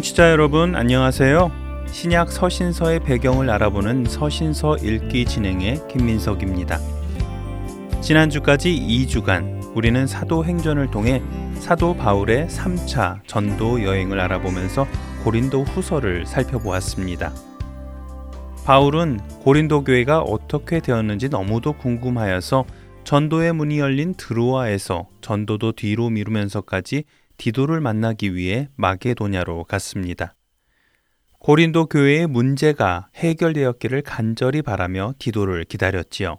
청취자 여러분 안녕하세요. 신약 서신서의 배경을 알아보는 서신서 읽기 진행의 김민석입니다. 지난주까지 2주간 우리는 사도행전을 통해 사도 바울의 3차 전도 여행을 알아보면서 고린도 후서를 살펴보았습니다. 바울은 고린도 교회가 어떻게 되었는지 너무도 궁금하여서 전도의 문이 열린 드로아에서 전도도 뒤로 미루면서까지 디도를 만나기 위해 마게도냐로 갔습니다. 고린도 교회의 문제가 해결되었기를 간절히 바라며 디도를 기다렸지요.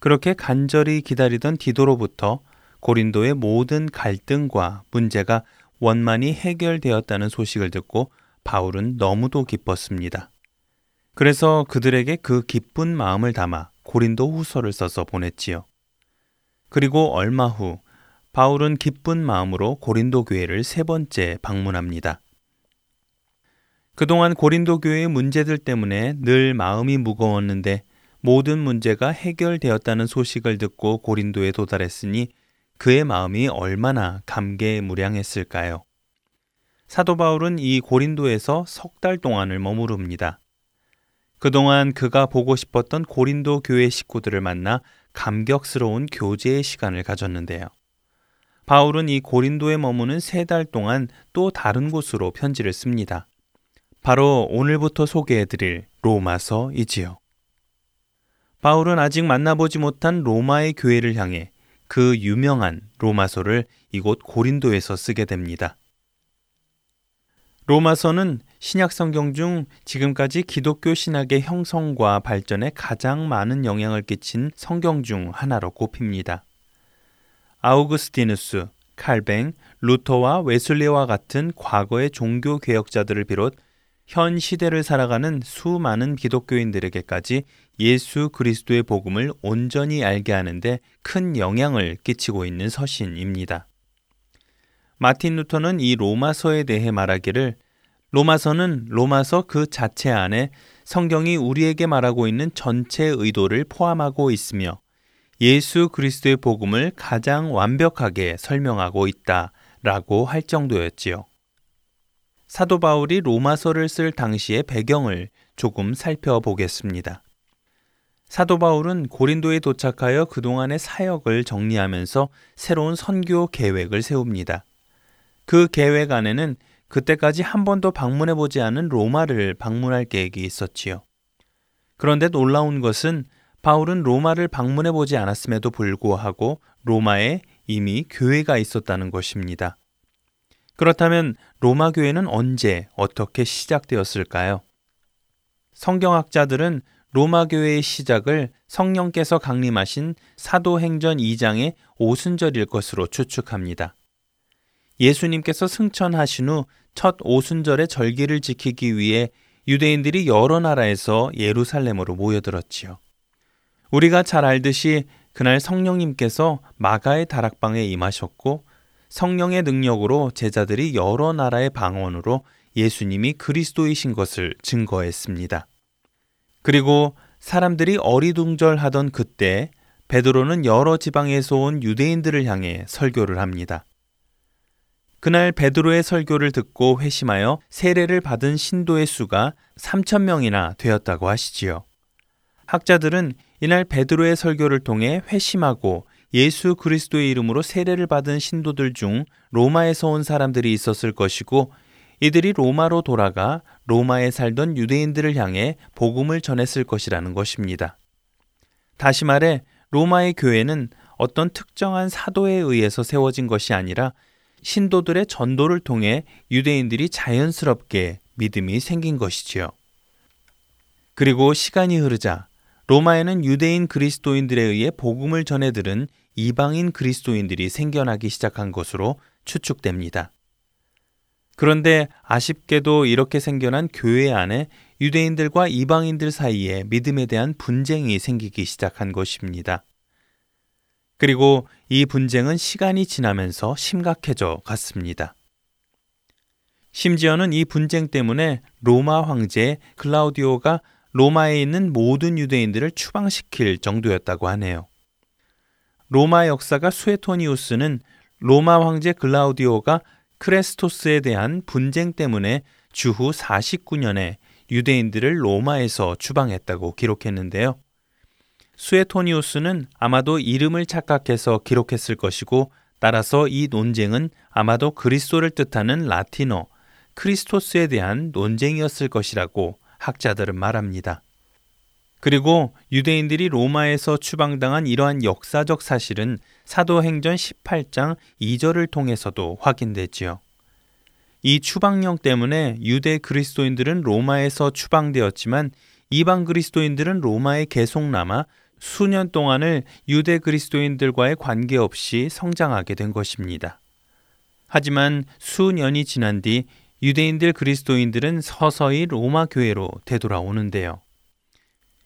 그렇게 간절히 기다리던 디도로부터 고린도의 모든 갈등과 문제가 원만히 해결되었다는 소식을 듣고 바울은 너무도 기뻤습니다. 그래서 그들에게 그 기쁜 마음을 담아 고린도 후서를 써서 보냈지요. 그리고 얼마 후 바울은 기쁜 마음으로 고린도 교회를 세 번째 방문합니다. 그동안 고린도 교회의 문제들 때문에 늘 마음이 무거웠는데 모든 문제가 해결되었다는 소식을 듣고 고린도에 도달했으니 그의 마음이 얼마나 감개무량했을까요? 사도 바울은 이 고린도에서 석 달 동안을 머무릅니다. 그동안 그가 보고 싶었던 고린도 교회 식구들을 만나 감격스러운 교제의 시간을 가졌는데요. 바울은 이 고린도에 머무는 세 달 동안 또 다른 곳으로 편지를 씁니다. 바로 오늘부터 소개해 드릴 로마서이지요. 바울은 아직 만나보지 못한 로마의 교회를 향해 그 유명한 로마서를 이곳 고린도에서 쓰게 됩니다. 로마서는 신약 성경 중 지금까지 기독교 신학의 형성과 발전에 가장 많은 영향을 끼친 성경 중 하나로 꼽힙니다. 아우구스티누스, 칼뱅, 루터와 웨슬리와 같은 과거의 종교 개혁자들을 비롯 현 시대를 살아가는 수많은 기독교인들에게까지 예수 그리스도의 복음을 온전히 알게 하는데 큰 영향을 끼치고 있는 서신입니다. 마틴 루터는 이 로마서에 대해 말하기를 로마서는 로마서 그 자체 안에 성경이 우리에게 말하고 있는 전체 의도를 포함하고 있으며 예수 그리스도의 복음을 가장 완벽하게 설명하고 있다 라고 할 정도였지요. 사도 바울이 로마서를 쓸 당시의 배경을 조금 살펴보겠습니다. 사도 바울은 고린도에 도착하여 그동안의 사역을 정리하면서 새로운 선교 계획을 세웁니다. 그 계획 안에는 그때까지 한 번도 방문해 보지 않은 로마를 방문할 계획이 있었지요. 그런데 놀라운 것은 바울은 로마를 방문해 보지 않았음에도 불구하고 로마에 이미 교회가 있었다는 것입니다. 그렇다면 로마 교회는 언제 어떻게 시작되었을까요? 성경학자들은 로마 교회의 시작을 성령께서 강림하신 사도행전 2장의 오순절일 것으로 추측합니다. 예수님께서 승천하신 후 첫 오순절의 절기를 지키기 위해 유대인들이 여러 나라에서 예루살렘으로 모여들었지요. 우리가 잘 알듯이 그날 성령님께서 마가의 다락방에 임하셨고 성령의 능력으로 제자들이 여러 나라의 방언으로 예수님이 그리스도이신 것을 증거했습니다. 그리고 사람들이 어리둥절하던 그때 베드로는 여러 지방에서 온 유대인들을 향해 설교를 합니다. 그날 베드로의 설교를 듣고 회심하여 세례를 받은 신도의 수가 3천 명이나 되었다고 하시지요. 학자들은 이날 베드로의 설교를 통해 회심하고 예수 그리스도의 이름으로 세례를 받은 신도들 중 로마에서 온 사람들이 있었을 것이고 이들이 로마로 돌아가 로마에 살던 유대인들을 향해 복음을 전했을 것이라는 것입니다. 다시 말해 로마의 교회는 어떤 특정한 사도에 의해서 세워진 것이 아니라 신도들의 전도를 통해 유대인들이 자연스럽게 믿음이 생긴 것이지요. 그리고 시간이 흐르자 로마에는 유대인 그리스도인들에 의해 복음을 전해 들은 이방인 그리스도인들이 생겨나기 시작한 것으로 추측됩니다. 그런데 아쉽게도 이렇게 생겨난 교회 안에 유대인들과 이방인들 사이에 믿음에 대한 분쟁이 생기기 시작한 것입니다. 그리고 이 분쟁은 시간이 지나면서 심각해져 갔습니다. 심지어는 이 분쟁 때문에 로마 황제 클라우디오가 로마에 있는 모든 유대인들을 추방시킬 정도였다고 하네요. 로마 역사가 수에토니우스는 로마 황제 클라우디오가 크레스토스에 대한 분쟁 때문에 주후 49년에 유대인들을 로마에서 추방했다고 기록했는데요. 수에토니우스는 아마도 이름을 착각해서 기록했을 것이고 따라서 이 논쟁은 아마도 그리스도를 뜻하는 라틴어 크리스토스에 대한 논쟁이었을 것이라고 학자들은 말합니다. 그리고 유대인들이 로마에서 추방당한 이러한 역사적 사실은 사도행전 18장 2절을 통해서도 확인됐지요. 이 추방령 때문에 유대 그리스도인들은 로마에서 추방되었지만 이방 그리스도인들은 로마에 계속 남아 수년 동안을 유대 그리스도인들과의 관계없이 성장하게 된 것입니다. 하지만 수년이 지난 뒤 유대인들 그리스도인들은 서서히 로마 교회로 되돌아오는데요.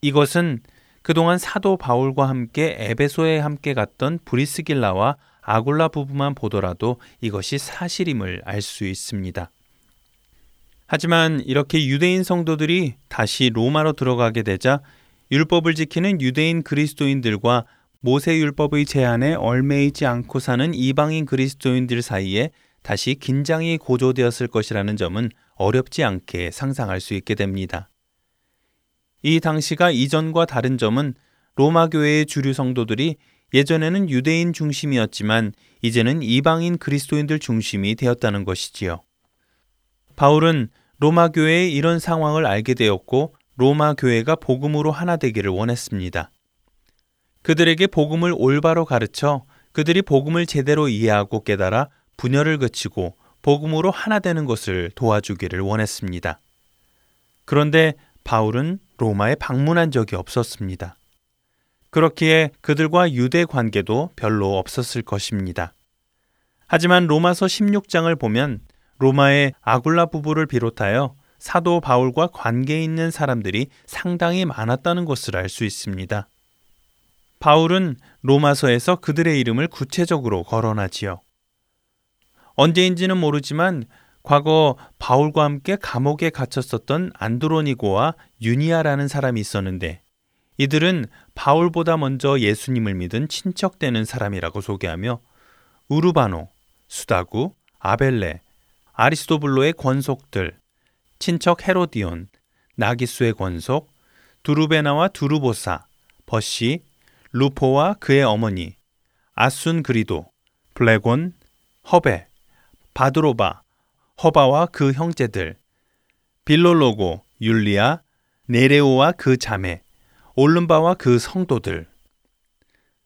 이것은 그동안 사도 바울과 함께 에베소에 함께 갔던 브리스길라와 아골라 부부만 보더라도 이것이 사실임을 알 수 있습니다. 하지만 이렇게 유대인 성도들이 다시 로마로 들어가게 되자 율법을 지키는 유대인 그리스도인들과 모세 율법의 제한에 얼매이지 않고 사는 이방인 그리스도인들 사이에 다시 긴장이 고조되었을 것이라는 점은 어렵지 않게 상상할 수 있게 됩니다. 이 당시가 이전과 다른 점은 로마 교회의 주류 성도들이 예전에는 유대인 중심이었지만 이제는 이방인 그리스도인들 중심이 되었다는 것이지요. 바울은 로마 교회의 이런 상황을 알게 되었고 로마 교회가 복음으로 하나 되기를 원했습니다. 그들에게 복음을 올바로 가르쳐 그들이 복음을 제대로 이해하고 깨달아 분열을 그치고 복음으로 하나 되는 것을 도와주기를 원했습니다. 그런데 바울은 로마에 방문한 적이 없었습니다. 그렇기에 그들과 유대 관계도 별로 없었을 것입니다. 하지만 로마서 16장을 보면 로마의 아굴라 부부를 비롯하여 사도 바울과 관계 있는 사람들이 상당히 많았다는 것을 알 수 있습니다. 바울은 로마서에서 그들의 이름을 구체적으로 거론하지요. 언제인지는 모르지만 과거 바울과 함께 감옥에 갇혔었던 안드로니고와 유니아라는 사람이 있었는데 이들은 바울보다 먼저 예수님을 믿은 친척되는 사람이라고 소개하며 우르바노, 수다구, 아벨레, 아리스토블로의 권속들, 친척 헤로디온, 나기수의 권속, 두루베나와 두루보사, 버시, 루포와 그의 어머니, 아순 그리도, 블레곤, 허베, 바드로바, 허바와 그 형제들, 빌롤로고, 율리아, 네레오와 그 자매, 올른바와 그 성도들.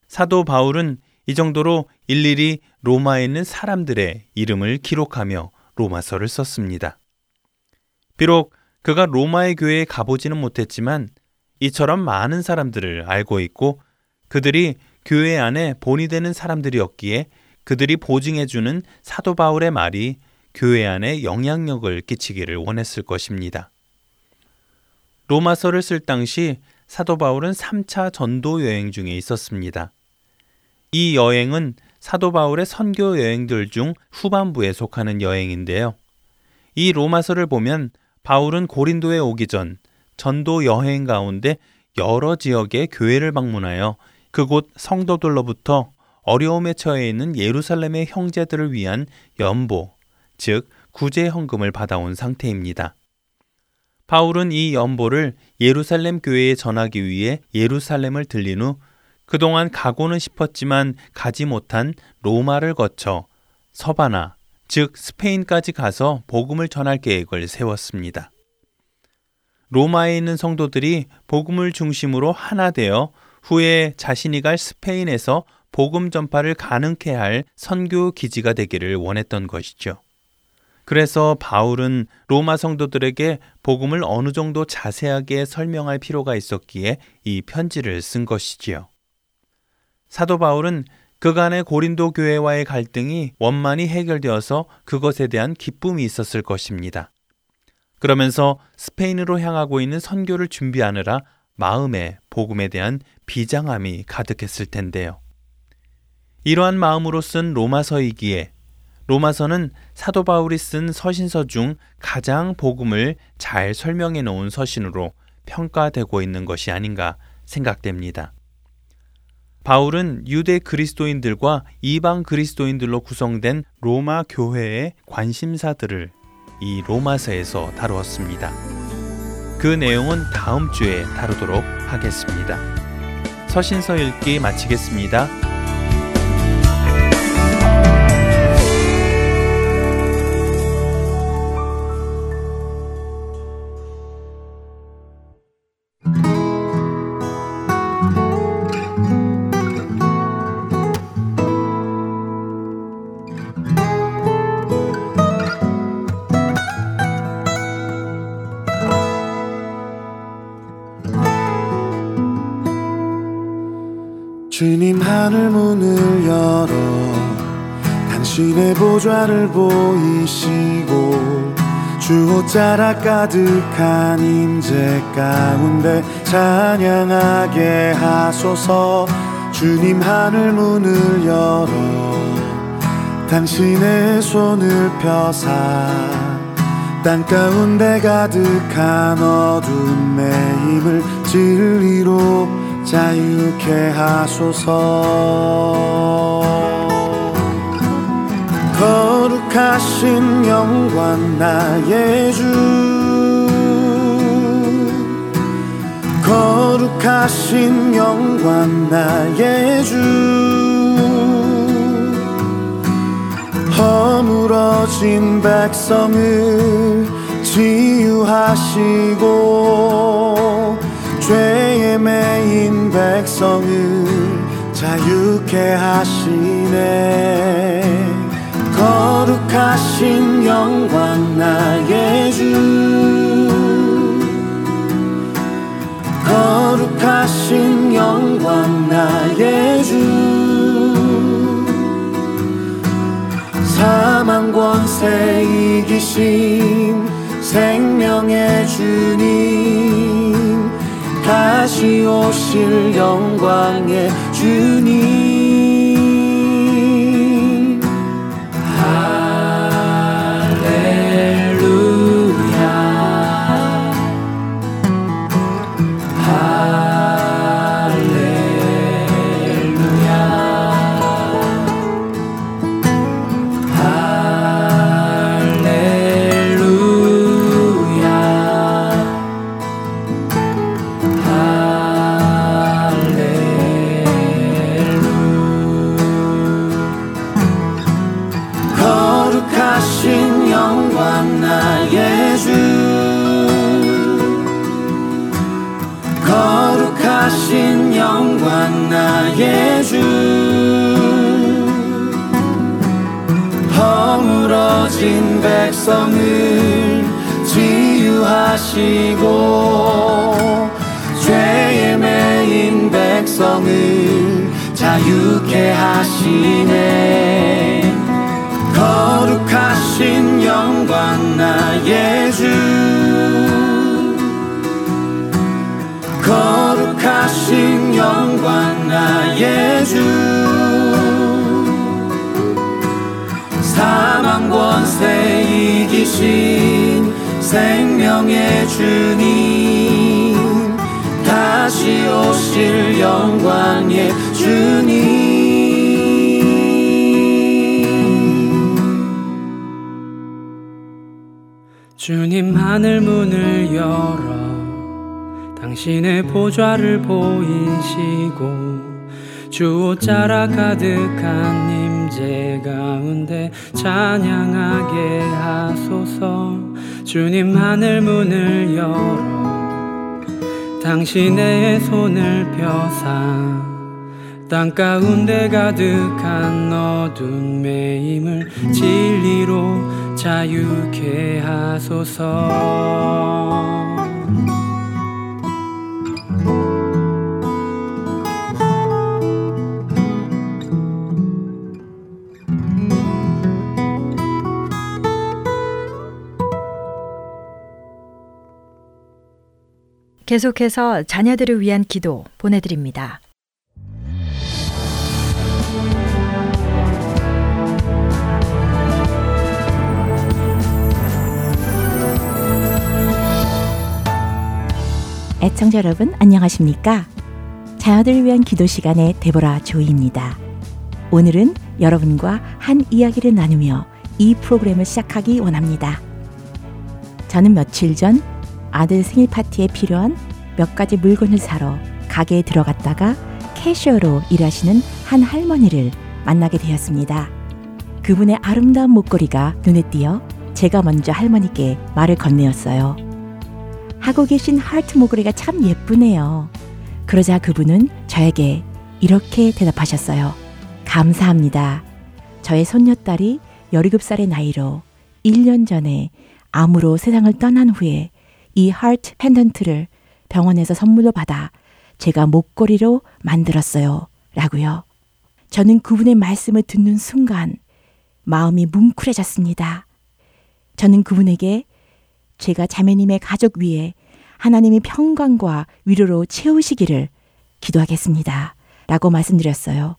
사도 바울은 이 정도로 일일이 로마에 있는 사람들의 이름을 기록하며 로마서를 썼습니다. 비록 그가 로마의 교회에 가보지는 못했지만 이처럼 많은 사람들을 알고 있고 그들이 교회 안에 본이 되는 사람들이었기에 그들이 보증해주는 사도 바울의 말이 교회 안에 영향력을 끼치기를 원했을 것입니다. 로마서를 쓸 당시 사도 바울은 3차 전도 여행 중에 있었습니다. 이 여행은 사도 바울의 선교 여행들 중 후반부에 속하는 여행인데요. 이 로마서를 보면 바울은 고린도에 오기 전 전도 여행 가운데 여러 지역의 교회를 방문하여 그곳 성도들로부터 어려움에 처해 있는 예루살렘의 형제들을 위한 연보, 즉 구제 헌금을 받아온 상태입니다. 바울은 이 연보를 예루살렘 교회에 전하기 위해 예루살렘을 들린 후 그동안 가고는 싶었지만 가지 못한 로마를 거쳐 서바나, 즉 스페인까지 가서 복음을 전할 계획을 세웠습니다. 로마에 있는 성도들이 복음을 중심으로 하나 되어 후에 자신이 갈 스페인에서 복음 전파를 가능케 할 선교 기지가 되기를 원했던 것이죠. 그래서 바울은 로마 성도들에게 복음을 어느 정도 자세하게 설명할 필요가 있었기에 이 편지를 쓴 것이지요. 사도 바울은 그간의 고린도 교회와의 갈등이 원만히 해결되어서 그것에 대한 기쁨이 있었을 것입니다. 그러면서 스페인으로 향하고 있는 선교를 준비하느라 마음에 복음에 대한 비장함이 가득했을 텐데요. 이러한 마음으로 쓴 로마서이기에 로마서는 사도 바울이 쓴 서신서 중 가장 복음을 잘 설명해 놓은 서신으로 평가되고 있는 것이 아닌가 생각됩니다. 바울은 유대 그리스도인들과 이방 그리스도인들로 구성된 로마 교회의 관심사들을 이 로마서에서 다루었습니다. 그 내용은 다음 주에 다루도록 하겠습니다. 서신서 읽기 마치겠습니다. 하늘 문을 열어 당신의 보좌를 보이시고 주호자라 가득한 임재 가운데 찬양하게 하소서. 주님 하늘 문을 열어 당신의 손을 펴사 땅 가운데 가득한 어둠의 힘을 진리로 자유케 하소서. 거룩하신 영광 나의 주. 거룩하신 영광 나의 주. 허물어진 백성을 치유하시고 죄에 매인 백성을 자유케 하시네. 거룩하신 영광 나의 주. 거룩하신 영광 나의 주. 사망 권세 이기신 생명의 주님 다시 오실 영광의 주님 백성을 치유하시고 죄에 매인 백성을 자유케 하시네. 거룩하신 영광 나의 주 거룩하신 영광 나의 주 사망 권세 이기신 생명의 주님. 다시 오실 영광의 주님. 주님 하늘 문을 열어 당신의 보좌를 보이시고 주옷자라 가득한 임재 가운데 찬양하게 하소서. 주님 하늘 문을 열어. 당신의 손을 펴사. 땅 가운데 가득한 어둠의 힘을 진리로 자유케 하소서 계속해서 자녀들을 위한 기도 보내드립니다. 애청자 여러분 안녕하십니까? 자녀들을 위한 기도 시간의 데보라 조이입니다. 오늘은 여러분과 한 이야기를 나누며 이 프로그램을 시작하기 원합니다. 저는 며칠 전 아들 생일 파티에 필요한 몇 가지 물건을 사러 가게에 들어갔다가 캐셔로 일하시는 한 할머니를 만나게 되었습니다. 그분의 아름다운 목걸이가 눈에 띄어 제가 먼저 할머니께 말을 건네었어요. 하고 계신 하트 목걸이가 참 예쁘네요. 그러자 그분은 저에게 이렇게 대답하셨어요. 감사합니다. 저의 손녀딸이 17살의 나이로 1년 전에 암으로 세상을 떠난 후에 이 하트 펜던트를 병원에서 선물로 받아 제가 목걸이로 만들었어요. 라고요. 저는 그분의 말씀을 듣는 순간 마음이 뭉클해졌습니다. 저는 그분에게 제가 자매님의 가족 위에 하나님이 평강과 위로로 채우시기를 기도하겠습니다. 라고 말씀드렸어요.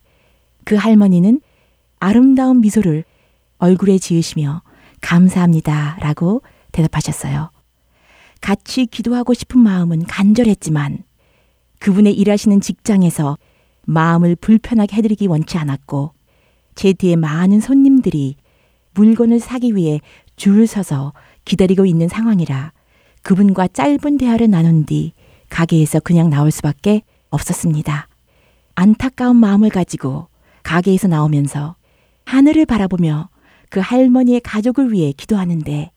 그 할머니는 아름다운 미소를 얼굴에 지으시며 감사합니다. 라고 대답하셨어요. 같이 기도하고 싶은 마음은 간절했지만 그분의 일하시는 직장에서 마음을 불편하게 해드리기 원치 않았고 제 뒤에 많은 손님들이 물건을 사기 위해 줄을 서서 기다리고 있는 상황이라 그분과 짧은 대화를 나눈 뒤 가게에서 그냥 나올 수밖에 없었습니다. 안타까운 마음을 가지고 가게에서 나오면서 하늘을 바라보며 그 할머니의 가족을 위해 기도하는데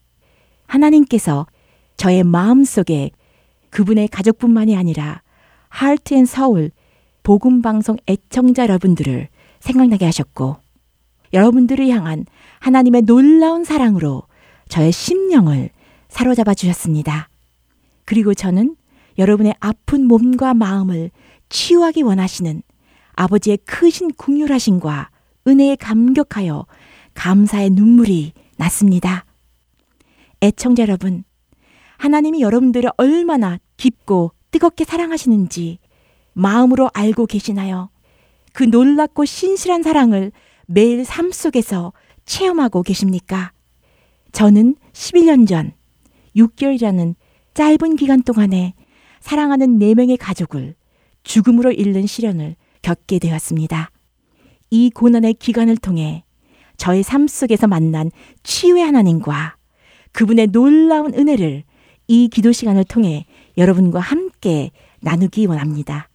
하나님께서 저의 마음 속에 그분의 가족뿐만이 아니라 Heart and Seoul 복음방송 애청자 여러분들을 생각나게 하셨고 여러분들을 향한 하나님의 놀라운 사랑으로 저의 심령을 사로잡아 주셨습니다. 그리고 저는 여러분의 아픈 몸과 마음을 치유하기 원하시는 아버지의 크신 궁휼하심과 은혜에 감격하여 감사의 눈물이 났습니다. 애청자 여러분, 하나님이 여러분들을 얼마나 깊고 뜨겁게 사랑하시는지 마음으로 알고 계시나요? 그 놀랍고 신실한 사랑을 매일 삶 속에서 체험하고 계십니까? 저는 11년 전 6개월이라는 짧은 기간 동안에 사랑하는 4명의 가족을 죽음으로 잃는 시련을 겪게 되었습니다. 이 고난의 기간을 통해 저의 삶 속에서 만난 치유의 하나님과 그분의 놀라운 은혜를 이 기도 시간을 통해 여러분과 함께 나누기 원합니다.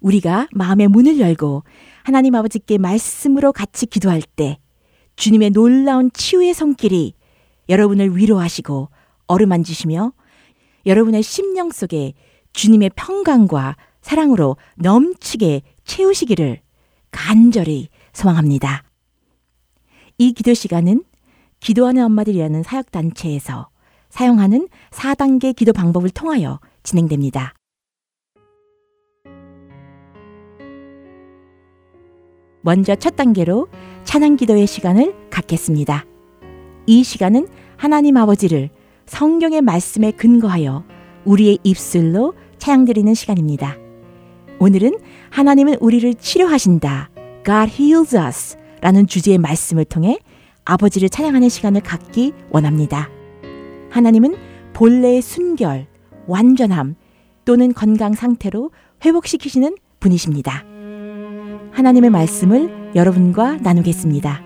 우리가 마음의 문을 열고 하나님 아버지께 말씀으로 같이 기도할 때 주님의 놀라운 치유의 손길이 여러분을 위로하시고 어루만지시며 여러분의 심령 속에 주님의 평강과 사랑으로 넘치게 채우시기를 간절히 소망합니다. 이 기도 시간은 기도하는 엄마들이라는 사역단체에서 사용하는 4단계 기도 방법을 통하여 진행됩니다. 먼저 첫 단계로 찬양 기도의 시간을 갖겠습니다. 이 시간은 하나님 아버지를 성경의 말씀에 근거하여 우리의 입술로 찬양드리는 시간입니다. 오늘은 하나님은 우리를 치료하신다. God heals us. 라는 주제의 말씀을 통해 아버지를 찬양하는 시간을 갖기 원합니다. 하나님은 본래의 순결, 완전함 또는 건강 상태로 회복시키시는 분이십니다. 하나님의 말씀을 여러분과 나누겠습니다.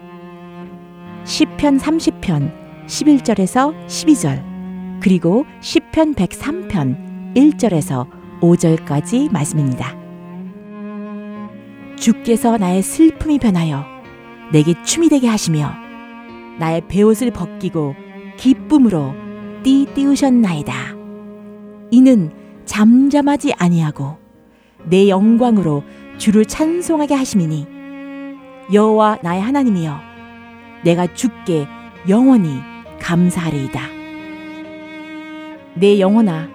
시편 30편 11절에서 12절 그리고 시편 103편 1절에서 5절까지 말씀입니다. 주께서 나의 슬픔이 변하여 내게 춤이 되게 하시며 나의 베옷을 벗기고 기쁨으로 띠 띄우셨나이다. 이는 잠잠하지 아니하고 내 영광으로 주를 찬송하게 하심이니 여호와 나의 하나님이여 내가 주께 영원히 감사하리이다. 내 영혼아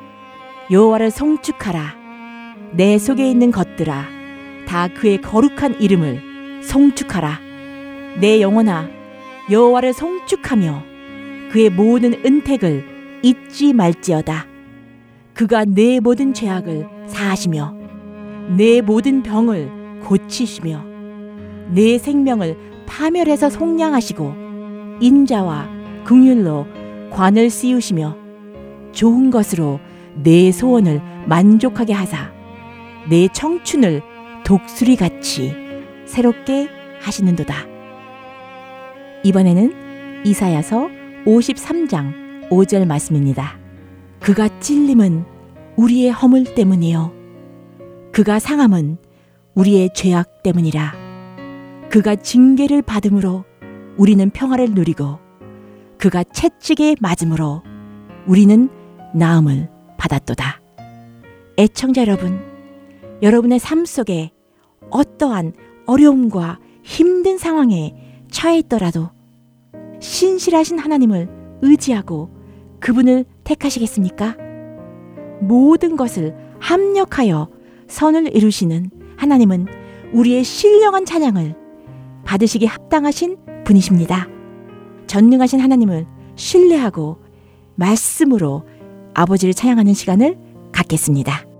여호와를 송축하라 내 속에 있는 것들아 다 그의 거룩한 이름을 송축하라 내 영혼아 여호와를 송축하며 그의 모든 은택을 잊지 말지어다 그가 내 모든 죄악을 사하시며 내 모든 병을 고치시며 내 생명을 파멸해서 속량하시고 인자와 긍휼로 관을 씌우시며 좋은 것으로 내 소원을 만족하게 하사 내 청춘을 독수리 같이 새롭게 하시는도다. 이번에는 이사야서 53장 5절 말씀입니다. 그가 찔림은 우리의 허물 때문이요. 그가 상함은 우리의 죄악 때문이라. 그가 징계를 받음으로 우리는 평화를 누리고 그가 채찍에 맞음으로 우리는 나음을 받았도다. 애청자 여러분, 여러분의 삶 속에 어떠한 어려움과 힘든 상황에 처해 있더라도 신실하신 하나님을 의지하고 그분을 택하시겠습니까? 모든 것을 합력하여 선을 이루시는 하나님은 우리의 신령한 찬양을 받으시기 합당하신 분이십니다. 전능하신 하나님을 신뢰하고 말씀으로 아버지를 찬양하는 시간을 갖겠습니다.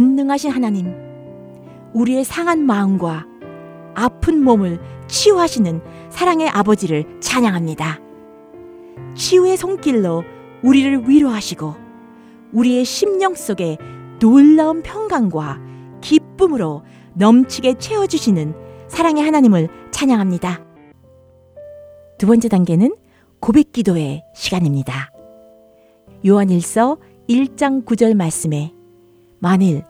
전능하신 하나님, 우리의 상한 마음과 아픈 몸을 치유하시는 사랑의 아버지를 찬양합니다. 치유의 손길로 우리를 위로하시고 우리의 심령 속에 놀라운 평강과 기쁨으로 넘치게 채워주시는 사랑의 하나님을 찬양합니다. 두 번째 단계는 고백 기도의 시간입니다. 요한일서 1장 9절 말씀에 만일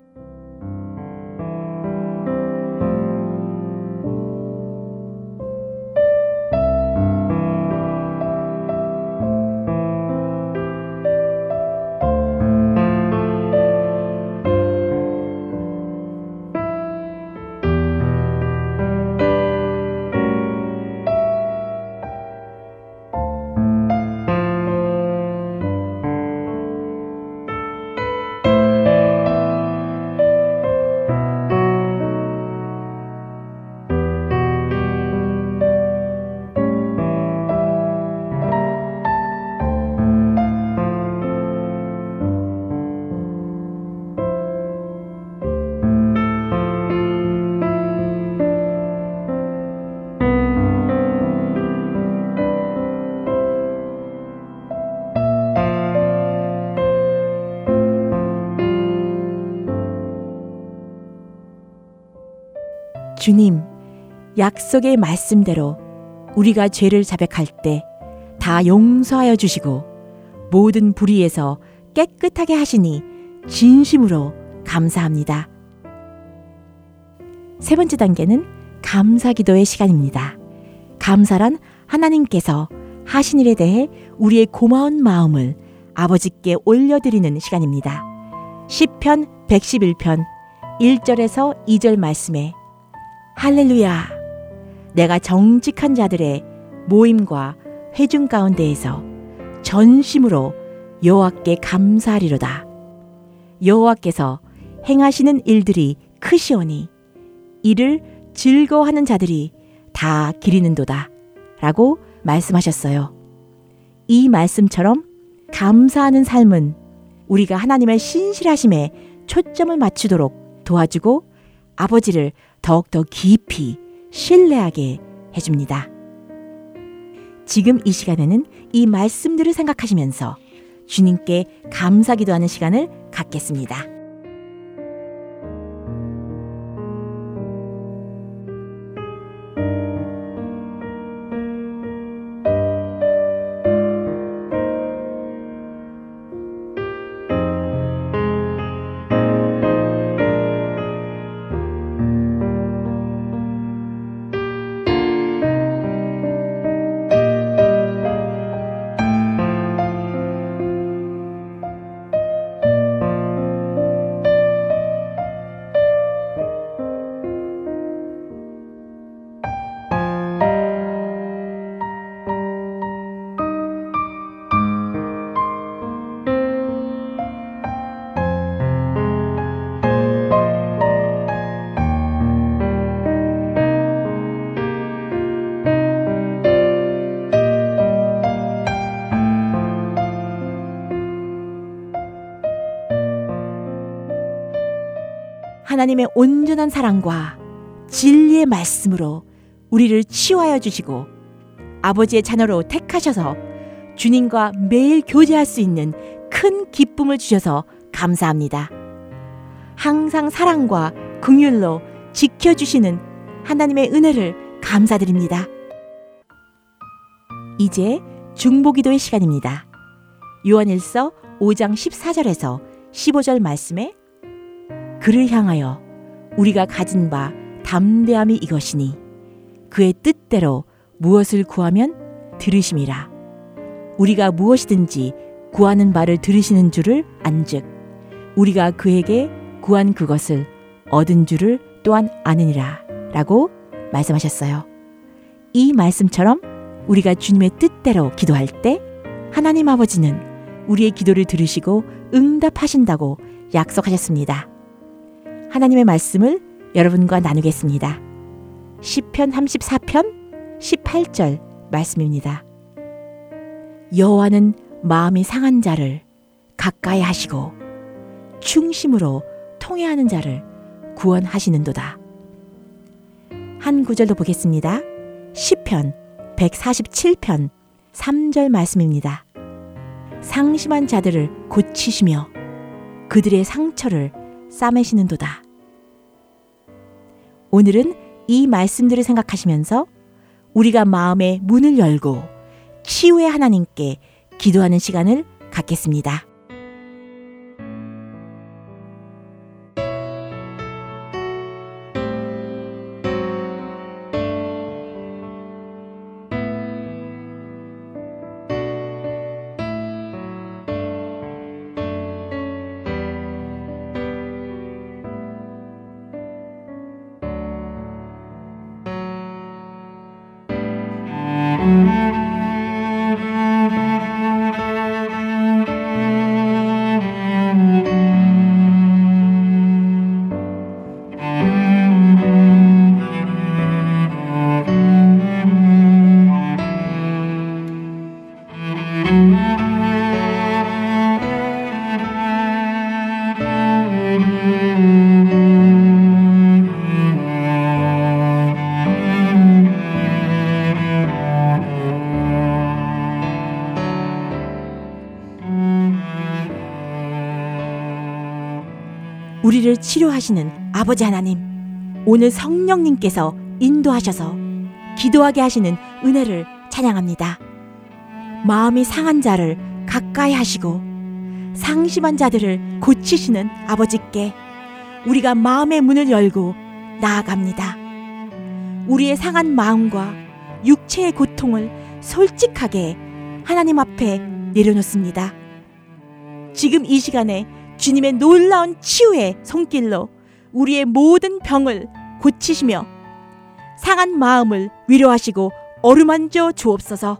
주님, 약속의 말씀대로 우리가 죄를 자백할 때 다 용서하여 주시고 모든 불의에서 깨끗하게 하시니 진심으로 감사합니다. 세 번째 단계는 감사 기도의 시간입니다. 감사란 하나님께서 하신 일에 대해 우리의 고마운 마음을 아버지께 올려드리는 시간입니다. 10편 111편 1절에서 2절 말씀에 할렐루야 내가 정직한 자들의 모임과 회중 가운데에서 전심으로 여호와께 감사하리로다. 여호와께서 행하시는 일들이 크시오니 이를 즐거워하는 자들이 다 기리는도다. 라고 말씀하셨어요. 이 말씀처럼 감사하는 삶은 우리가 하나님의 신실하심에 초점을 맞추도록 도와주고 아버지를 더욱더 깊이 신뢰하게 해줍니다. 지금 이 시간에는 이 말씀들을 생각하시면서 주님께 감사 기도 하는 시간을 갖겠습니다. 하나님의 온전한 사랑과 진리의 말씀으로 우리를 치유하여 주시고 아버지의 자녀로 택하셔서 주님과 매일 교제할 수 있는 큰 기쁨을 주셔서 감사합니다. 항상 사랑과 긍휼로 지켜주시는 하나님의 은혜를 감사드립니다. 이제 중보기도의 시간입니다. 요한일서 5장 14절에서 15절 말씀에 그를 향하여 우리가 가진 바 담대함이 이것이니 그의 뜻대로 무엇을 구하면 들으심이라 우리가 무엇이든지 구하는 바를 들으시는 줄을 안즉 우리가 그에게 구한 그것을 얻은 줄을 또한 아느니라 라고 말씀하셨어요. 이 말씀처럼 우리가 주님의 뜻대로 기도할 때 하나님 아버지는 우리의 기도를 들으시고 응답하신다고 약속하셨습니다. 하나님의 말씀을 여러분과 나누겠습니다. 10편 34편 18절 말씀입니다. 여호와는 마음이 상한 자를 가까이 하시고 충심으로 통해하는 자를 구원하시는도다. 한 구절도 보겠습니다. 10편 147편 3절 말씀입니다. 상심한 자들을 고치시며 그들의 상처를 싸매시는도다. 오늘은 이 말씀들을 생각하시면서 우리가 마음의 문을 열고 치유의 하나님께 기도하는 시간을 갖겠습니다. 치료하시는 아버지 하나님, 오늘 성령님께서 인도하셔서 기도하게 하시는 은혜를 찬양합니다. 마음이 상한 자를 가까이 하시고 상심한 자들을 고치시는 아버지께 우리가 마음의 문을 열고 나아갑니다. 우리의 상한 마음과 육체의 고통을 솔직하게 하나님 앞에 내려놓습니다. 지금 이 시간에 주님의 놀라운 치유의 손길로 우리의 모든 병을 고치시며 상한 마음을 위로하시고 어루만져 주옵소서.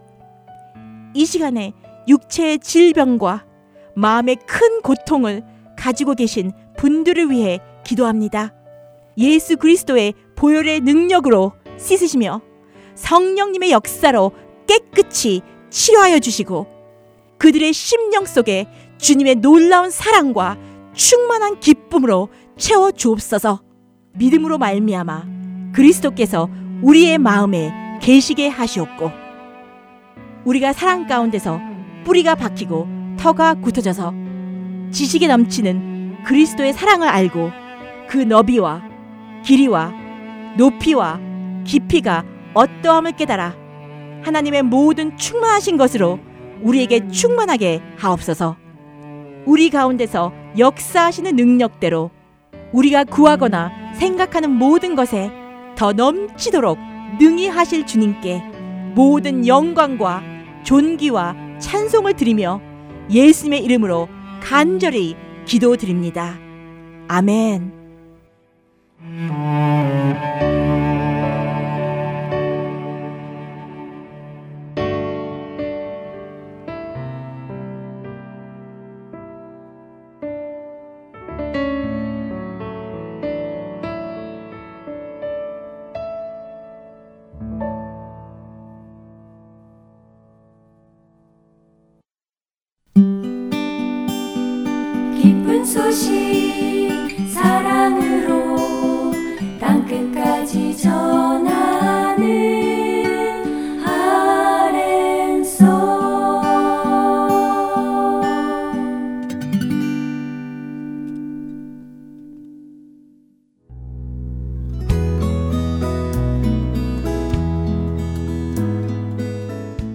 이 시간에 육체의 질병과 마음의 큰 고통을 가지고 계신 분들을 위해 기도합니다. 예수 그리스도의 보혈의 능력으로 씻으시며 성령님의 역사로 깨끗이 치료하여 주시고 그들의 심령 속에 주님의 놀라운 사랑과 충만한 기쁨으로 채워 주옵소서. 믿음으로 말미암아 그리스도께서 우리의 마음에 계시게 하시옵고 우리가 사랑 가운데서 뿌리가 박히고 터가 굳어져서 지식에 넘치는 그리스도의 사랑을 알고 그 너비와 길이와 높이와 깊이가 어떠함을 깨달아 하나님의 모든 충만하신 것으로 우리에게 충만하게 하옵소서. 우리 가운데서 역사하시는 능력대로 우리가 구하거나 생각하는 모든 것에 더 넘치도록 능히 하실 주님께 모든 영광과 존귀와 찬송을 드리며 예수님의 이름으로 간절히 기도드립니다. 아멘.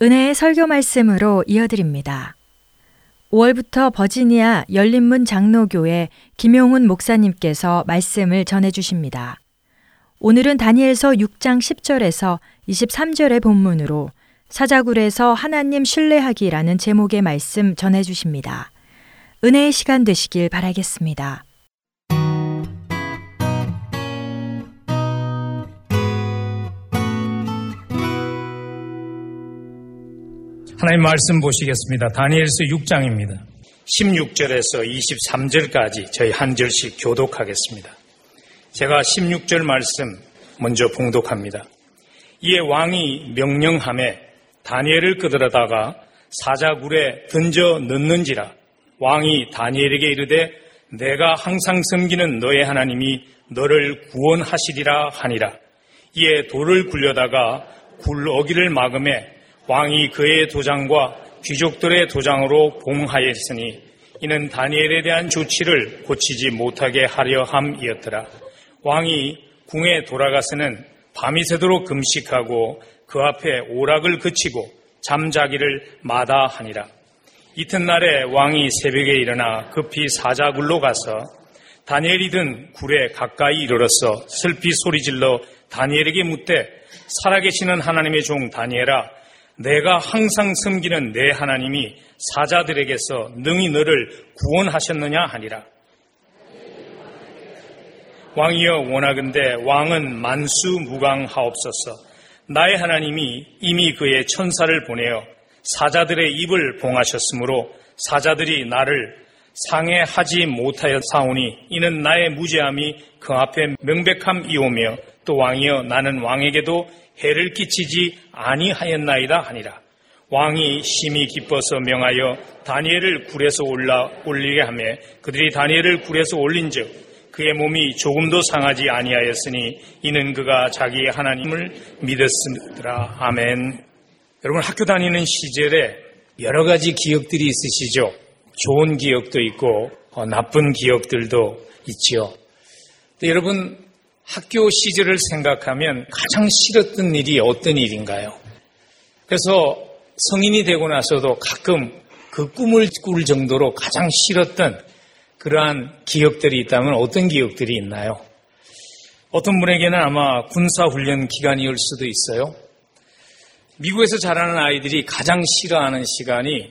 은혜의 설교 말씀으로 이어드립니다. 5월부터 버지니아 열린문 장로교회 김용훈 목사님께서 말씀을 전해 주십니다. 오늘은 다니엘서 6장 10절에서 23절의 본문으로 사자굴에서 하나님 신뢰하기라는 제목의 말씀 전해 주십니다. 은혜의 시간 되시길 바라겠습니다. 하나님 말씀 보시겠습니다. 다니엘서 6장입니다. 16절에서 23절까지 저희 한 절씩 교독하겠습니다. 제가 16절 말씀 먼저 봉독합니다. 이에 왕이 명령함에 다니엘을 끄들어다가 사자굴에 던져 넣는지라 왕이 다니엘에게 이르되 내가 항상 섬기는 너의 하나님이 너를 구원하시리라 하니라. 이에 돌을 굴려다가 굴 어기를 막음에 왕이 그의 도장과 귀족들의 도장으로 봉하였으니 이는 다니엘에 대한 조치를 고치지 못하게 하려 함이었더라. 왕이 궁에 돌아가서는 밤이 새도록 금식하고 그 앞에 오락을 그치고 잠자기를 마다하니라. 이튿날에 왕이 새벽에 일어나 급히 사자굴로 가서 다니엘이 든 굴에 가까이 이르러서 슬피 소리질러 다니엘에게 묻되 살아계시는 하나님의 종 다니엘아 내가 항상 섬기는 내 하나님이 사자들에게서 능히 너를 구원하셨느냐 하니라. 왕이여 원하건대 왕은 만수무강하옵소서. 나의 하나님이 이미 그의 천사를 보내어 사자들의 입을 봉하셨으므로 사자들이 나를 상해하지 못하여 사오니 이는 나의 무죄함이 그 앞에 명백함이오며 또 왕이여 나는 왕에게도 해를 끼치지 아니하였나이다 하니라. 왕이 심히 기뻐서 명하여 다니엘을 굴에서 올라 올리게 하며 그들이 다니엘을 굴에서 올린즉 그의 몸이 조금도 상하지 아니하였으니 이는 그가 자기 하나님을 믿었으라. 아멘. 여러분 학교 다니는 시절에 여러 가지 기억들이 있으시죠? 좋은 기억도 있고 어, 나쁜 기억들도 있지요. 여러분 학교 시절을 생각하면 가장 싫었던 일이 어떤 일인가요? 그래서 성인이 되고 나서도 가끔 그 꿈을 꿀 정도로 가장 싫었던 그러한 기억들이 있다면 어떤 기억들이 있나요? 어떤 분에게는 아마 군사훈련 기간이올 수도 있어요. 미국에서 자라는 아이들이 가장 싫어하는 시간이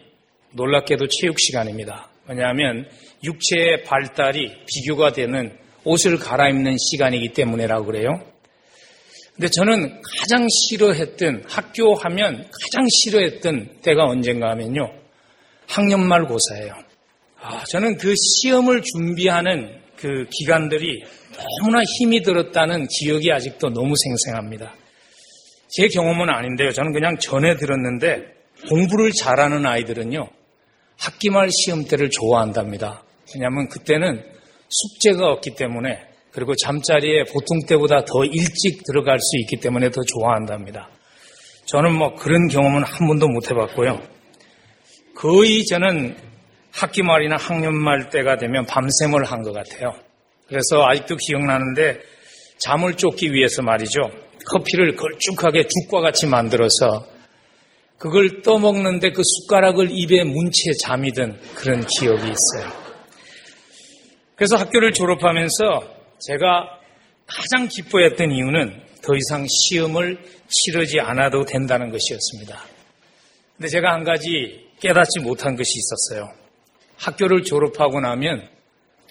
놀랍게도 체육 시간입니다. 왜냐하면 육체의 발달이 비교가 되는 옷을 갈아입는 시간이기 때문이라고 그래요. 근데 저는 가장 싫어했던 학교 하면 가장 싫어했던 때가 언젠가 하면요. 학년 말 고사예요. 아, 저는 그 시험을 준비하는 그 기간들이 너무나 힘이 들었다는 기억이 아직도 너무 생생합니다. 제 경험은 아닌데요. 저는 그냥 전에 들었는데 공부를 잘하는 아이들은요. 학기 말 시험 때를 좋아한답니다. 왜냐하면 그때는 숙제가 없기 때문에 그리고 잠자리에 보통 때보다 더 일찍 들어갈 수 있기 때문에 더 좋아한답니다. 저는 뭐 그런 경험은 한 번도 못 해봤고요. 거의 저는 학기 말이나 학년 말 때가 되면 밤샘을 한 것 같아요. 그래서 아직도 기억나는데 잠을 쫓기 위해서 말이죠. 커피를 걸쭉하게 죽과 같이 만들어서 그걸 떠먹는데 그 숟가락을 입에 문 채 잠이 든 그런 기억이 있어요. 그래서 학교를 졸업하면서 제가 가장 기뻐했던 이유는 더 이상 시험을 치르지 않아도 된다는 것이었습니다. 근데 제가 한 가지 깨닫지 못한 것이 있었어요. 학교를 졸업하고 나면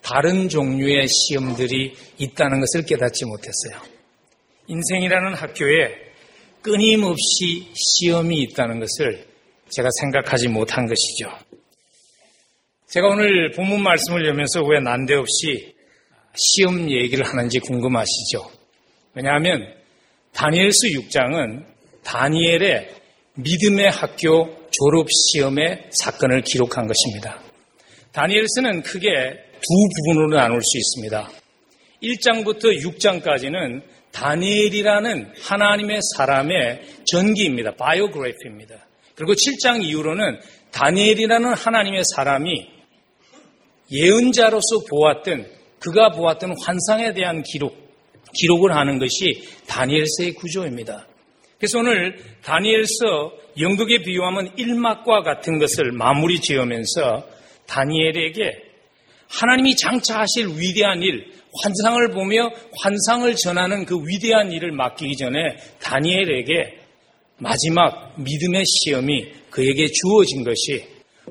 다른 종류의 시험들이 있다는 것을 깨닫지 못했어요. 인생이라는 학교에 끊임없이 시험이 있다는 것을 제가 생각하지 못한 것이죠. 제가 오늘 본문 말씀을 여면서 왜 난데없이 시험 얘기를 하는지 궁금하시죠? 왜냐하면 다니엘스 6장은 다니엘의 믿음의 학교 졸업 시험의 사건을 기록한 것입니다. 다니엘스는 크게 두 부분으로 나눌 수 있습니다. 1장부터 6장까지는 다니엘이라는 하나님의 사람의 전기입니다. 바이오그래피입니다. 그리고 7장 이후로는 다니엘이라는 하나님의 사람이 예언자로서 보았던 그가 보았던 환상에 대한 기록, 기록을 하는 것이 다니엘서의 구조입니다. 그래서 오늘 다니엘서 연극에 비유하면 일막과 같은 것을 마무리 지으면서 다니엘에게 하나님이 장차하실 위대한 일, 환상을 보며 환상을 전하는 그 위대한 일을 맡기기 전에 다니엘에게 마지막 믿음의 시험이 그에게 주어진 것이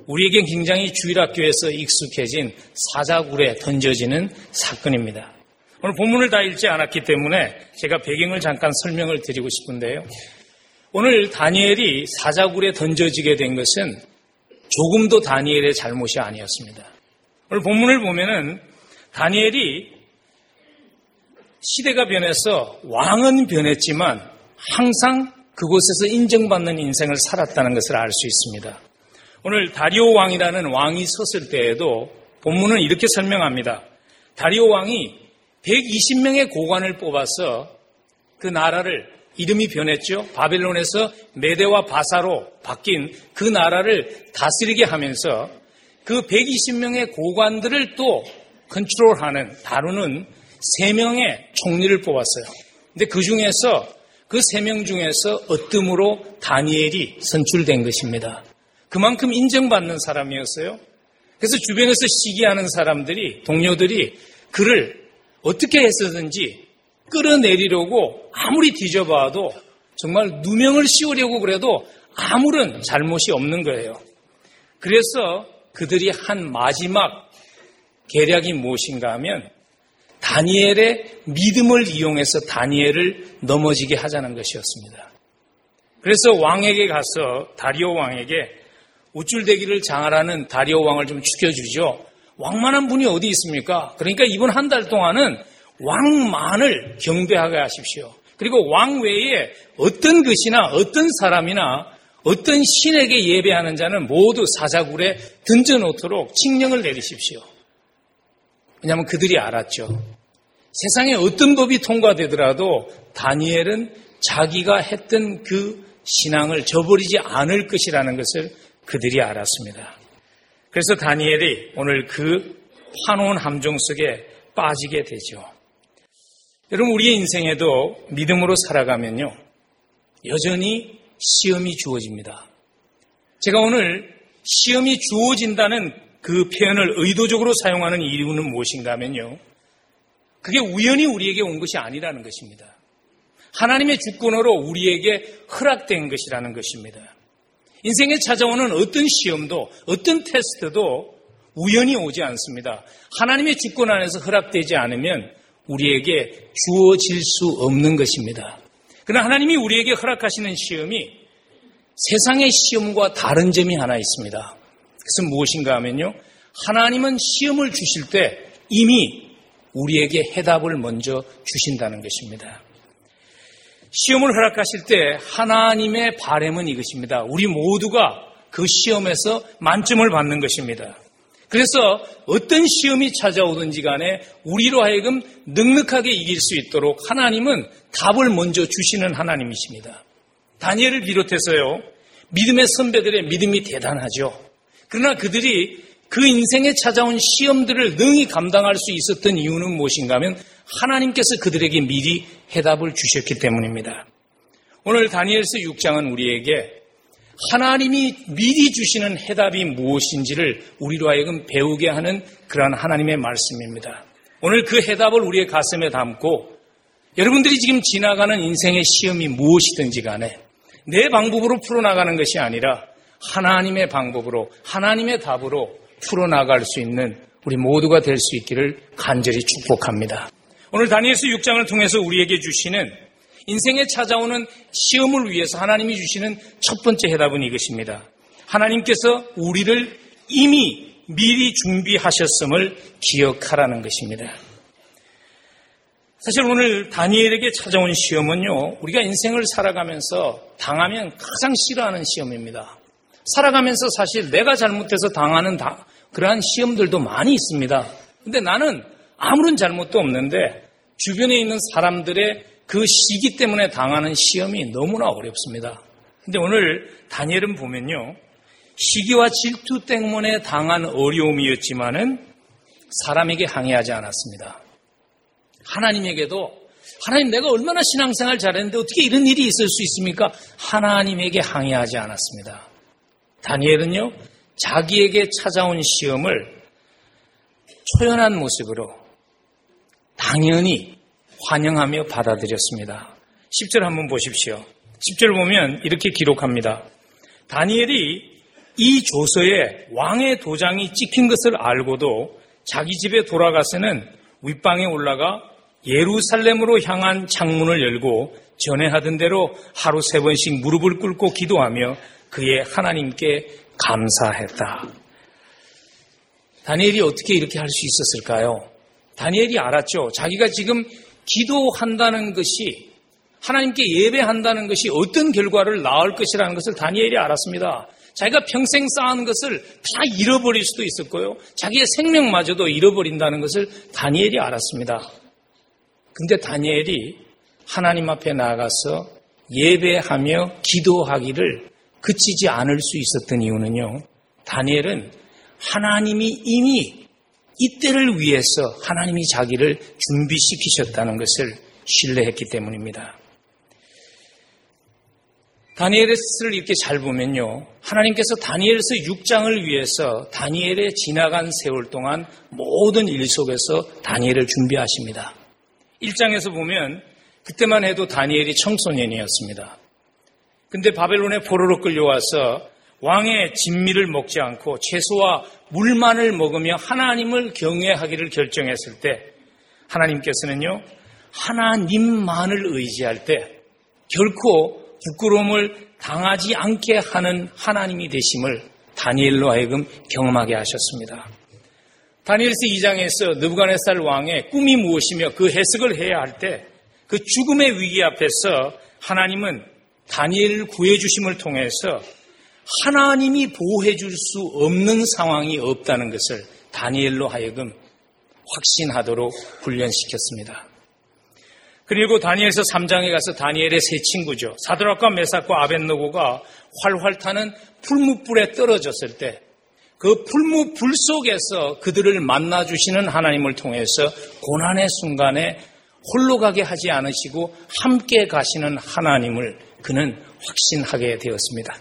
우리에게 굉장히 주일학교에서 익숙해진 사자굴에 던져지는 사건입니다. 오늘 본문을 다 읽지 않았기 때문에 제가 배경을 잠깐 설명을 드리고 싶은데요. 오늘 다니엘이 사자굴에 던져지게 된 것은 조금도 다니엘의 잘못이 아니었습니다. 오늘 본문을 보면은 다니엘이 시대가 변해서 왕은 변했지만 항상 그곳에서 인정받는 인생을 살았다는 것을 알 수 있습니다. 오늘 다리오 왕이라는 왕이 섰을 때에도 본문은 이렇게 설명합니다. 다리오 왕이 120명의 고관을 뽑아서 그 나라를 이름이 변했죠. 바벨론에서 메대와 바사로 바뀐 그 나라를 다스리게 하면서 그 120명의 고관들을 또 컨트롤하는 다루는 3명의 총리를 뽑았어요. 근데 그 중에서 그 3명 중에서 어뜸으로 다니엘이 선출된 것입니다. 그만큼 인정받는 사람이었어요. 그래서 주변에서 시기하는 사람들이, 동료들이 그를 어떻게 했었는지 끌어내리려고 아무리 뒤져봐도 정말 누명을 씌우려고 그래도 아무런 잘못이 없는 거예요. 그래서 그들이 한 마지막 계략이 무엇인가 하면 다니엘의 믿음을 이용해서 다니엘을 넘어지게 하자는 것이었습니다. 그래서 왕에게 가서 다리오 왕에게 우쭐대기를 장하라는 다리오 왕을 좀 죽여주죠. 왕만한 분이 어디 있습니까? 그러니까 이번 한 달 동안은 왕만을 경배하게 하십시오. 그리고 왕 외에 어떤 것이나 어떤 사람이나 어떤 신에게 예배하는 자는 모두 사자굴에 던져놓도록 칙령을 내리십시오. 왜냐하면 그들이 알았죠. 세상에 어떤 법이 통과되더라도 다니엘은 자기가 했던 그 신앙을 저버리지 않을 것이라는 것을 그들이 알았습니다. 그래서 다니엘이 오늘 그 환원 함정 속에 빠지게 되죠. 여러분, 우리의 인생에도 믿음으로 살아가면요. 여전히 시험이 주어집니다. 제가 오늘 시험이 주어진다는 그 표현을 의도적으로 사용하는 이유는 무엇인가 하면요. 그게 우연히 우리에게 온 것이 아니라는 것입니다. 하나님의 주권으로 우리에게 허락된 것이라는 것입니다. 인생에 찾아오는 어떤 시험도 어떤 테스트도 우연히 오지 않습니다. 하나님의 주권 안에서 허락되지 않으면 우리에게 주어질 수 없는 것입니다. 그러나 하나님이 우리에게 허락하시는 시험이 세상의 시험과 다른 점이 하나 있습니다. 그것은 무엇인가 하면요. 하나님은 시험을 주실 때 이미 우리에게 해답을 먼저 주신다는 것입니다. 시험을 허락하실 때 하나님의 바램은 이것입니다. 우리 모두가 그 시험에서 만점을 받는 것입니다. 그래서 어떤 시험이 찾아오든지 간에 우리로 하여금 넉넉하게 이길 수 있도록 하나님은 답을 먼저 주시는 하나님이십니다. 다니엘을 비롯해서요, 믿음의 선배들의 믿음이 대단하죠. 그러나 그들이 그 인생에 찾아온 시험들을 능히 감당할 수 있었던 이유는 무엇인가 하면 하나님께서 그들에게 미리 해답을 주셨기 때문입니다. 오늘 다니엘서 6장은 우리에게 하나님이 미리 주시는 해답이 무엇인지를 우리로 하여금 배우게 하는 그러한 하나님의 말씀입니다. 오늘 그 해답을 우리의 가슴에 담고 여러분들이 지금 지나가는 인생의 시험이 무엇이든지 간에 내 방법으로 풀어나가는 것이 아니라 하나님의 방법으로 하나님의 답으로 풀어나갈 수 있는 우리 모두가 될 수 있기를 간절히 축복합니다. 오늘 다니엘서 6장을 통해서 우리에게 주시는 인생에 찾아오는 시험을 위해서 하나님이 주시는 첫 번째 해답은 이것입니다. 하나님께서 우리를 이미 미리 준비하셨음을 기억하라는 것입니다. 사실 오늘 다니엘에게 찾아온 시험은요, 우리가 인생을 살아가면서 당하면 가장 싫어하는 시험입니다. 살아가면서 사실 내가 잘못해서 당하는 다, 그러한 시험들도 많이 있습니다. 근데 나는 아무런 잘못도 없는데 주변에 있는 사람들의 그 시기 때문에 당하는 시험이 너무나 어렵습니다. 근데 오늘 다니엘은 보면요. 시기와 질투 때문에 당한 어려움이었지만은 사람에게 항의하지 않았습니다. 하나님에게도 하나님 내가 얼마나 신앙생활 잘했는데 어떻게 이런 일이 있을 수 있습니까? 하나님에게 항의하지 않았습니다. 다니엘은요, 자기에게 찾아온 시험을 초연한 모습으로 당연히 환영하며 받아들였습니다. 10절 한번 보십시오. 10절 보면 이렇게 기록합니다. 다니엘이 이 조서에 왕의 도장이 찍힌 것을 알고도 자기 집에 돌아가서는 윗방에 올라가 예루살렘으로 향한 창문을 열고 전에 하던 대로 하루 세 번씩 무릎을 꿇고 기도하며 그의 하나님께 감사했다. 다니엘이 어떻게 이렇게 할 수 있었을까요? 다니엘이 알았죠. 자기가 지금 기도한다는 것이 하나님께 예배한다는 것이 어떤 결과를 낳을 것이라는 것을 다니엘이 알았습니다. 자기가 평생 쌓은 것을 다 잃어버릴 수도 있었고요. 자기의 생명마저도 잃어버린다는 것을 다니엘이 알았습니다. 근데 다니엘이 하나님 앞에 나가서 예배하며 기도하기를 그치지 않을 수 있었던 이유는요. 다니엘은 하나님이 이미 이때를 위해서 하나님이 자기를 준비시키셨다는 것을 신뢰했기 때문입니다. 다니엘을 이렇게 잘 보면요. 하나님께서 다니엘서 6장을 위해서 다니엘의 지나간 세월 동안 모든 일 속에서 다니엘을 준비하십니다. 1장에서 보면 그때만 해도 다니엘이 청소년이었습니다. 근데 바벨론에 포로로 끌려와서 왕의 진미를 먹지 않고 채소와 물만을 먹으며 하나님을 경외하기를 결정했을 때 하나님께서는요, 하나님만을 의지할 때 결코 부끄러움을 당하지 않게 하는 하나님이 되심을 다니엘로 하여금 경험하게 하셨습니다. 다니엘서 2장에서 느부갓네살 왕의 꿈이 무엇이며 그 해석을 해야 할 때 그 죽음의 위기 앞에서 하나님은 다니엘을 구해 주심을 통해서 하나님이 보호해 줄 수 없는 상황이 없다는 것을 다니엘로 하여금 확신하도록 훈련시켰습니다. 그리고 다니엘서 3장에 가서 다니엘의 세 친구죠. 사드락과 메삭과 아벤노고가 활활 타는 풀무불에 떨어졌을 때 그 풀무불 속에서 그들을 만나 주시는 하나님을 통해서 고난의 순간에 홀로 가게 하지 않으시고 함께 가시는 하나님을 그는 확신하게 되었습니다.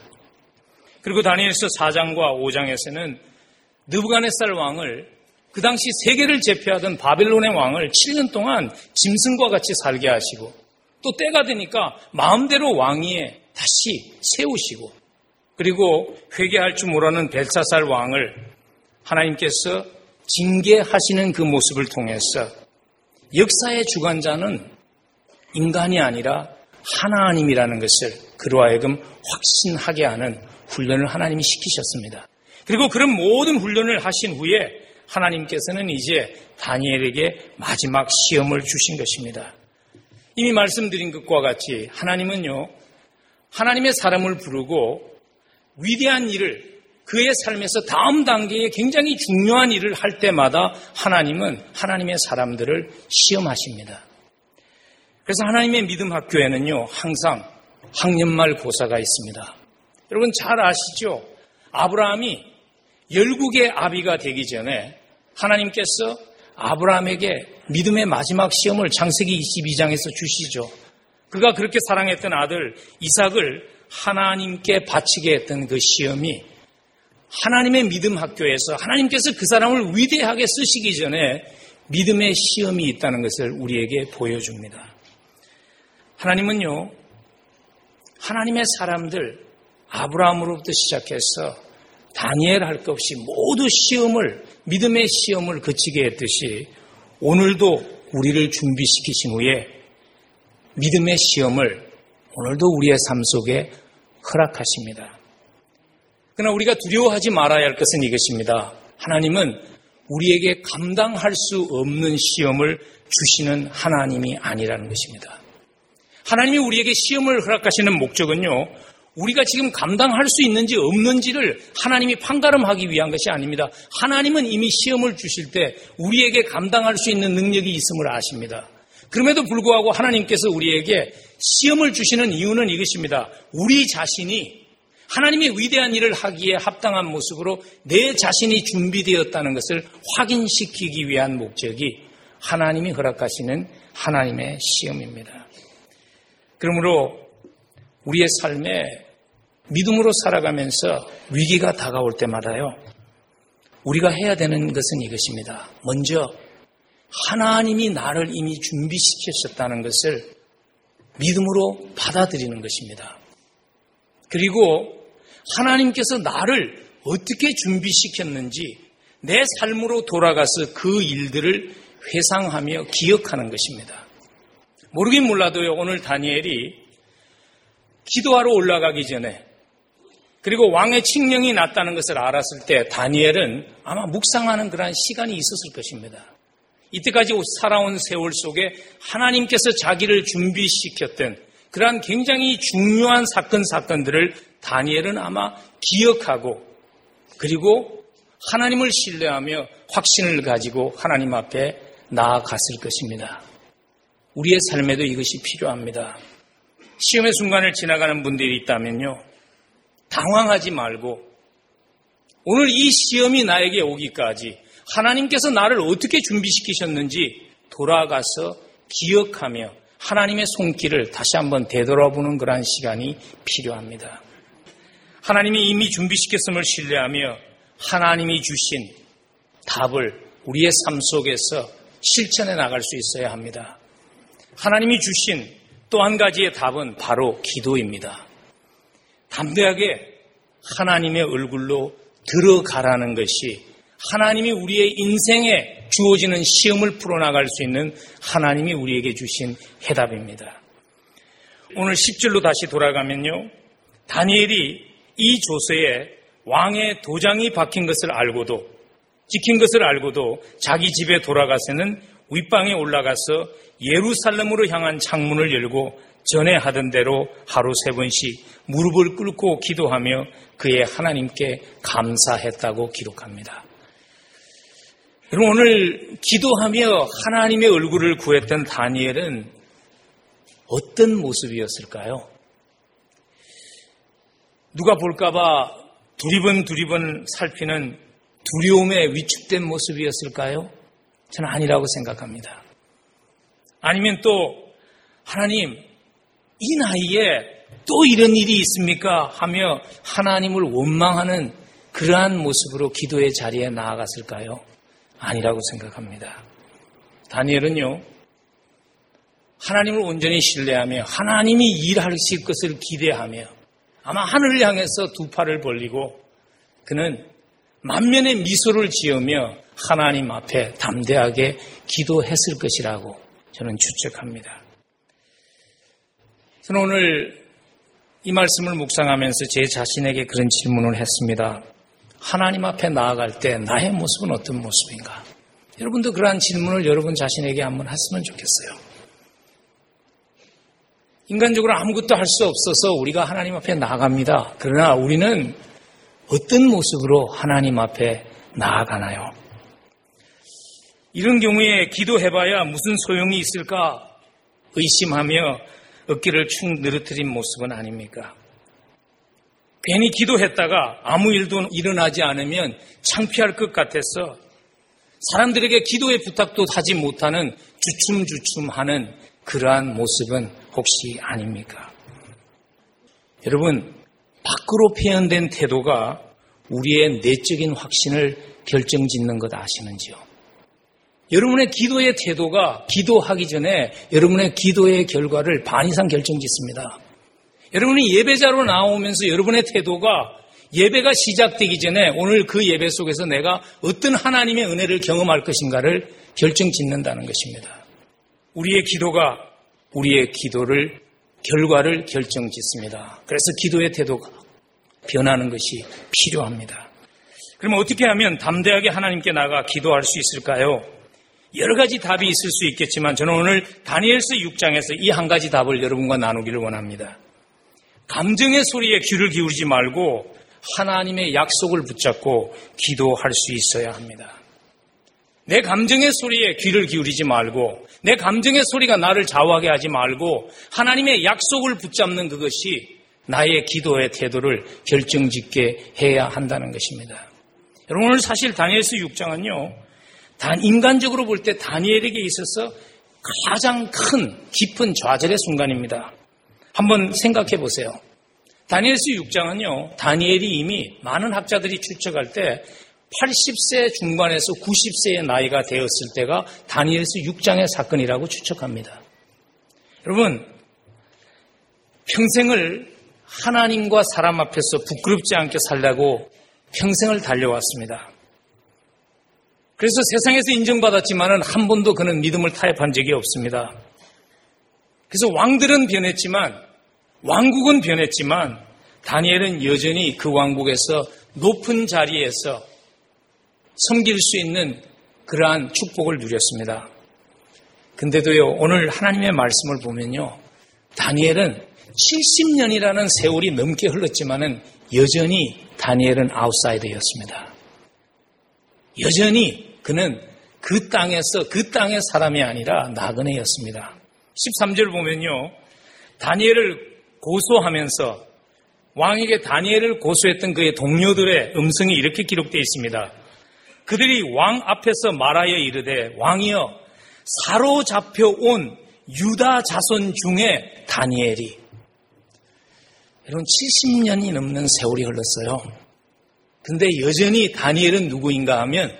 그리고 다니엘서 4장과 5장에서는 느부갓네살 왕을 그 당시 세계를 제패하던 바벨론의 왕을 7년 동안 짐승과 같이 살게 하시고 또 때가 되니까 마음대로 왕위에 다시 세우시고 그리고 회개할 줄 모르는 벨사살 왕을 하나님께서 징계하시는 그 모습을 통해서 역사의 주관자는 인간이 아니라 하나님이라는 것을 그로 하여금 확신하게 하는 훈련을 하나님이 시키셨습니다. 그리고 그런 모든 훈련을 하신 후에 하나님께서는 이제 다니엘에게 마지막 시험을 주신 것입니다. 이미 말씀드린 것과 같이 하나님은요, 하나님의 사람을 부르고 위대한 일을 그의 삶에서 다음 단계에 굉장히 중요한 일을 할 때마다 하나님은 하나님의 사람들을 시험하십니다. 그래서 하나님의 믿음 학교에는요, 항상 학년말 고사가 있습니다. 여러분 잘 아시죠? 아브라함이 열국의 아비가 되기 전에 하나님께서 아브라함에게 믿음의 마지막 시험을 창세기 22장에서 주시죠. 그가 그렇게 사랑했던 아들 이삭을 하나님께 바치게 했던 그 시험이 하나님의 믿음 학교에서 하나님께서 그 사람을 위대하게 쓰시기 전에 믿음의 시험이 있다는 것을 우리에게 보여줍니다. 하나님은요, 하나님의 사람들, 아브라함으로부터 시작해서 다니엘 할 것 없이 모두 시험을, 믿음의 시험을 거치게 했듯이 오늘도 우리를 준비시키신 후에 믿음의 시험을 오늘도 우리의 삶 속에 허락하십니다. 그러나 우리가 두려워하지 말아야 할 것은 이것입니다. 하나님은 우리에게 감당할 수 없는 시험을 주시는 하나님이 아니라는 것입니다. 하나님이 우리에게 시험을 허락하시는 목적은요, 우리가 지금 감당할 수 있는지 없는지를 하나님이 판가름하기 위한 것이 아닙니다. 하나님은 이미 시험을 주실 때 우리에게 감당할 수 있는 능력이 있음을 아십니다. 그럼에도 불구하고 하나님께서 우리에게 시험을 주시는 이유는 이것입니다. 우리 자신이 하나님의 위대한 일을 하기에 합당한 모습으로 내 자신이 준비되었다는 것을 확인시키기 위한 목적이 하나님이 허락하시는 하나님의 시험입니다. 그러므로 우리의 삶에 믿음으로 살아가면서 위기가 다가올 때마다요, 우리가 해야 되는 것은 이것입니다. 먼저 하나님이 나를 이미 준비시키셨다는 것을 믿음으로 받아들이는 것입니다. 그리고 하나님께서 나를 어떻게 준비시켰는지 내 삶으로 돌아가서 그 일들을 회상하며 기억하는 것입니다. 모르긴 몰라도요, 오늘 다니엘이 기도하러 올라가기 전에 그리고 왕의 칙령이 났다는 것을 알았을 때 다니엘은 아마 묵상하는 그러한 시간이 있었을 것입니다. 이때까지 살아온 세월 속에 하나님께서 자기를 준비시켰던 그러한 굉장히 중요한 사건, 사건들을 다니엘은 아마 기억하고 그리고 하나님을 신뢰하며 확신을 가지고 하나님 앞에 나아갔을 것입니다. 우리의 삶에도 이것이 필요합니다. 시험의 순간을 지나가는 분들이 있다면요. 당황하지 말고 오늘 이 시험이 나에게 오기까지 하나님께서 나를 어떻게 준비시키셨는지 돌아가서 기억하며 하나님의 손길을 다시 한번 되돌아보는 그러한 시간이 필요합니다. 하나님이 이미 준비시켰음을 신뢰하며 하나님이 주신 답을 우리의 삶 속에서 실천해 나갈 수 있어야 합니다. 하나님이 주신 또 한 가지의 답은 바로 기도입니다. 담대하게 하나님의 얼굴로 들어가라는 것이 하나님이 우리의 인생의 주어지는 시험을 풀어나갈 수 있는 하나님이 우리에게 주신 해답입니다. 오늘 10절로 다시 돌아가면요. 다니엘이 이 조서에 왕의 도장이 박힌 것을 알고도 지킨 것을 알고도 자기 집에 돌아가서는 윗방에 올라가서 예루살렘으로 향한 창문을 열고 전에 하던 대로 하루 세 번씩 무릎을 꿇고 기도하며 그의 하나님께 감사했다고 기록합니다. 여러분 오늘 기도하며 하나님의 얼굴을 구했던 다니엘은 어떤 모습이었을까요? 누가 볼까봐 두리번 두리번 살피는 두려움에 위축된 모습이었을까요? 저는 아니라고 생각합니다. 아니면 또 하나님 이 나이에 또 이런 일이 있습니까? 하며 하나님을 원망하는 그러한 모습으로 기도의 자리에 나아갔을까요? 아니라고 생각합니다. 다니엘은요, 하나님을 온전히 신뢰하며 하나님이 일하실 것을 기대하며 아마 하늘을 향해서 두 팔을 벌리고 그는 만면의 미소를 지으며 하나님 앞에 담대하게 기도했을 것이라고 저는 추측합니다. 저는 오늘 이 말씀을 묵상하면서 제 자신에게 그런 질문을 했습니다. 하나님 앞에 나아갈 때 나의 모습은 어떤 모습인가? 여러분도 그러한 질문을 여러분 자신에게 한번 했으면 좋겠어요. 인간적으로 아무것도 할 수 없어서 우리가 하나님 앞에 나아갑니다. 그러나 우리는 어떤 모습으로 하나님 앞에 나아가나요? 이런 경우에 기도해봐야 무슨 소용이 있을까 의심하며 어깨를 축 늘어뜨린 모습은 아닙니까? 괜히 기도했다가 아무 일도 일어나지 않으면 창피할 것 같아서 사람들에게 기도의 부탁도 하지 못하는 주춤주춤하는 그러한 모습은 혹시 아닙니까? 여러분, 밖으로 표현된 태도가 우리의 내적인 확신을 결정짓는 것 아시는지요? 여러분의 기도의 태도가 기도하기 전에 여러분의 기도의 결과를 반 이상 결정짓습니다. 여러분이 예배자로 나오면서 여러분의 태도가 예배가 시작되기 전에 오늘 그 예배 속에서 내가 어떤 하나님의 은혜를 경험할 것인가를 결정 짓는다는 것입니다. 우리의 기도가 우리의 기도를 결과를 결정 짓습니다. 그래서 기도의 태도가 변하는 것이 필요합니다. 그러면 어떻게 하면 담대하게 하나님께 나가 기도할 수 있을까요? 여러 가지 답이 있을 수 있겠지만 저는 오늘 다니엘서 6장에서 이 한 가지 답을 여러분과 나누기를 원합니다. 감정의 소리에 귀를 기울이지 말고 하나님의 약속을 붙잡고 기도할 수 있어야 합니다. 내 감정의 소리에 귀를 기울이지 말고 내 감정의 소리가 나를 좌우하게 하지 말고 하나님의 약속을 붙잡는 그것이 나의 기도의 태도를 결정짓게 해야 한다는 것입니다. 여러분 오늘 사실 다니엘서 6장은요. 단 인간적으로 볼 때 다니엘에게 있어서 가장 큰 깊은 좌절의 순간입니다. 한번 생각해 보세요. 다니엘서 6장은요. 다니엘이 이미 많은 학자들이 추측할 때 80세 중반에서 90세의 나이가 되었을 때가 다니엘서 6장의 사건이라고 추측합니다. 여러분, 평생을 하나님과 사람 앞에서 부끄럽지 않게 살라고 평생을 달려왔습니다. 그래서 세상에서 인정받았지만은 한 번도 그는 믿음을 타협한 적이 없습니다. 그래서 왕들은 변했지만 왕국은 변했지만 다니엘은 여전히 그 왕국에서 높은 자리에서 섬길 수 있는 그러한 축복을 누렸습니다. 근데도요, 오늘 하나님의 말씀을 보면요, 다니엘은 70년이라는 세월이 넘게 흘렀지만은 여전히 다니엘은 아웃사이더였습니다. 여전히 그는 그 땅에서 그 땅의 사람이 아니라 나그네였습니다. 13절 보면요. 다니엘을 고소하면서 왕에게 다니엘을 고소했던 그의 동료들의 음성이 이렇게 기록되어 있습니다. 그들이 왕 앞에서 말하여 이르되 왕이여 사로잡혀 온 유다 자손 중에 다니엘이 여러분 70년이 넘는 세월이 흘렀어요. 근데 여전히 다니엘은 누구인가 하면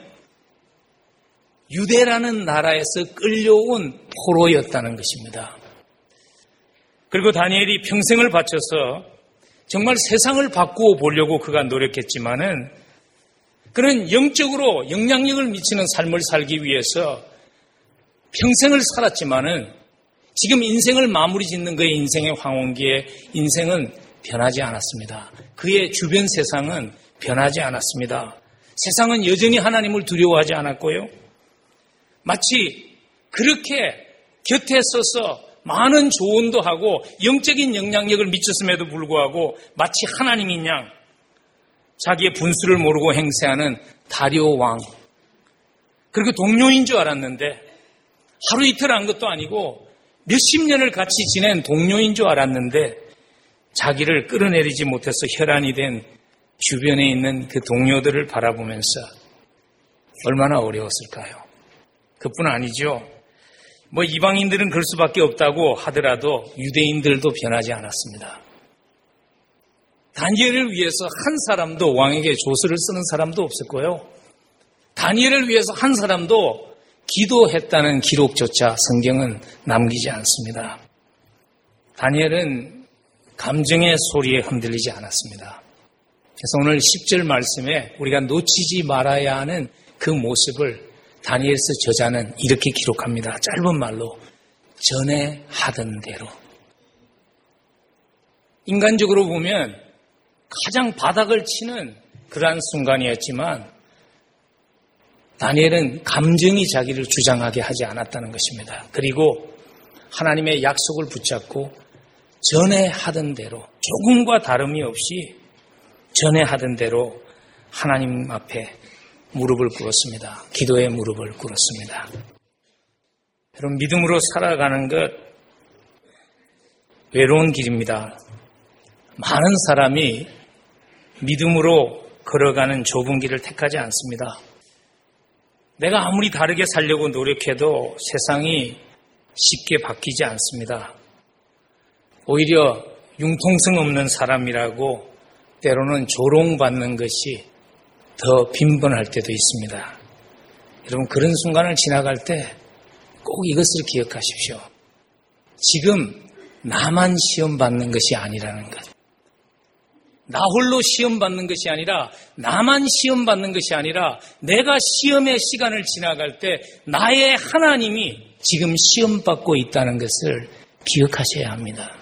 유대라는 나라에서 끌려온 포로였다는 것입니다. 그리고 다니엘이 평생을 바쳐서 정말 세상을 바꾸어 보려고 그가 노력했지만은 그런 영적으로 영향력을 미치는 삶을 살기 위해서 평생을 살았지만은 지금 인생을 마무리 짓는 그의 인생의 황혼기에 인생은 변하지 않았습니다. 그의 주변 세상은 변하지 않았습니다. 세상은 여전히 하나님을 두려워하지 않았고요. 마치 그렇게 곁에 서서 많은 조언도 하고 영적인 영향력을 미쳤음에도 불구하고 마치 하나님인 양 자기의 분수를 모르고 행세하는 다리오 왕 그리고 동료인 줄 알았는데 하루 이틀 한 것도 아니고 몇십 년을 같이 지낸 동료인 줄 알았는데 자기를 끌어내리지 못해서 혈안이 된 주변에 있는 그 동료들을 바라보면서 얼마나 어려웠을까요? 그뿐 아니죠. 뭐 이방인들은 그럴 수밖에 없다고 하더라도 유대인들도 변하지 않았습니다. 다니엘을 위해서 한 사람도 왕에게 조서를 쓰는 사람도 없었고요. 다니엘을 위해서 한 사람도 기도했다는 기록조차 성경은 남기지 않습니다. 다니엘은 감정의 소리에 흔들리지 않았습니다. 그래서 오늘 10절 말씀에 우리가 놓치지 말아야 하는 그 모습을 다니엘서 저자는 이렇게 기록합니다. 짧은 말로 전에 하던 대로. 인간적으로 보면 가장 바닥을 치는 그러한 순간이었지만 다니엘은 감정이 자기를 주장하게 하지 않았다는 것입니다. 그리고 하나님의 약속을 붙잡고 전에 하던 대로 조금과 다름이 없이 전에 하던 대로 하나님 앞에 무릎을 꿇었습니다. 기도의 무릎을 꿇었습니다. 여러분, 믿음으로 살아가는 것 외로운 길입니다. 많은 사람이 믿음으로 걸어가는 좁은 길을 택하지 않습니다. 내가 아무리 다르게 살려고 노력해도 세상이 쉽게 바뀌지 않습니다. 오히려 융통성 없는 사람이라고 때로는 조롱받는 것이 더 빈번할 때도 있습니다. 여러분, 그런 순간을 지나갈 때 꼭 이것을 기억하십시오. 지금 나만 시험 받는 것이 아니라는 것. 나 홀로 시험 받는 것이 아니라 나만 시험 받는 것이 아니라 내가 시험의 시간을 지나갈 때 나의 하나님이 지금 시험 받고 있다는 것을 기억하셔야 합니다.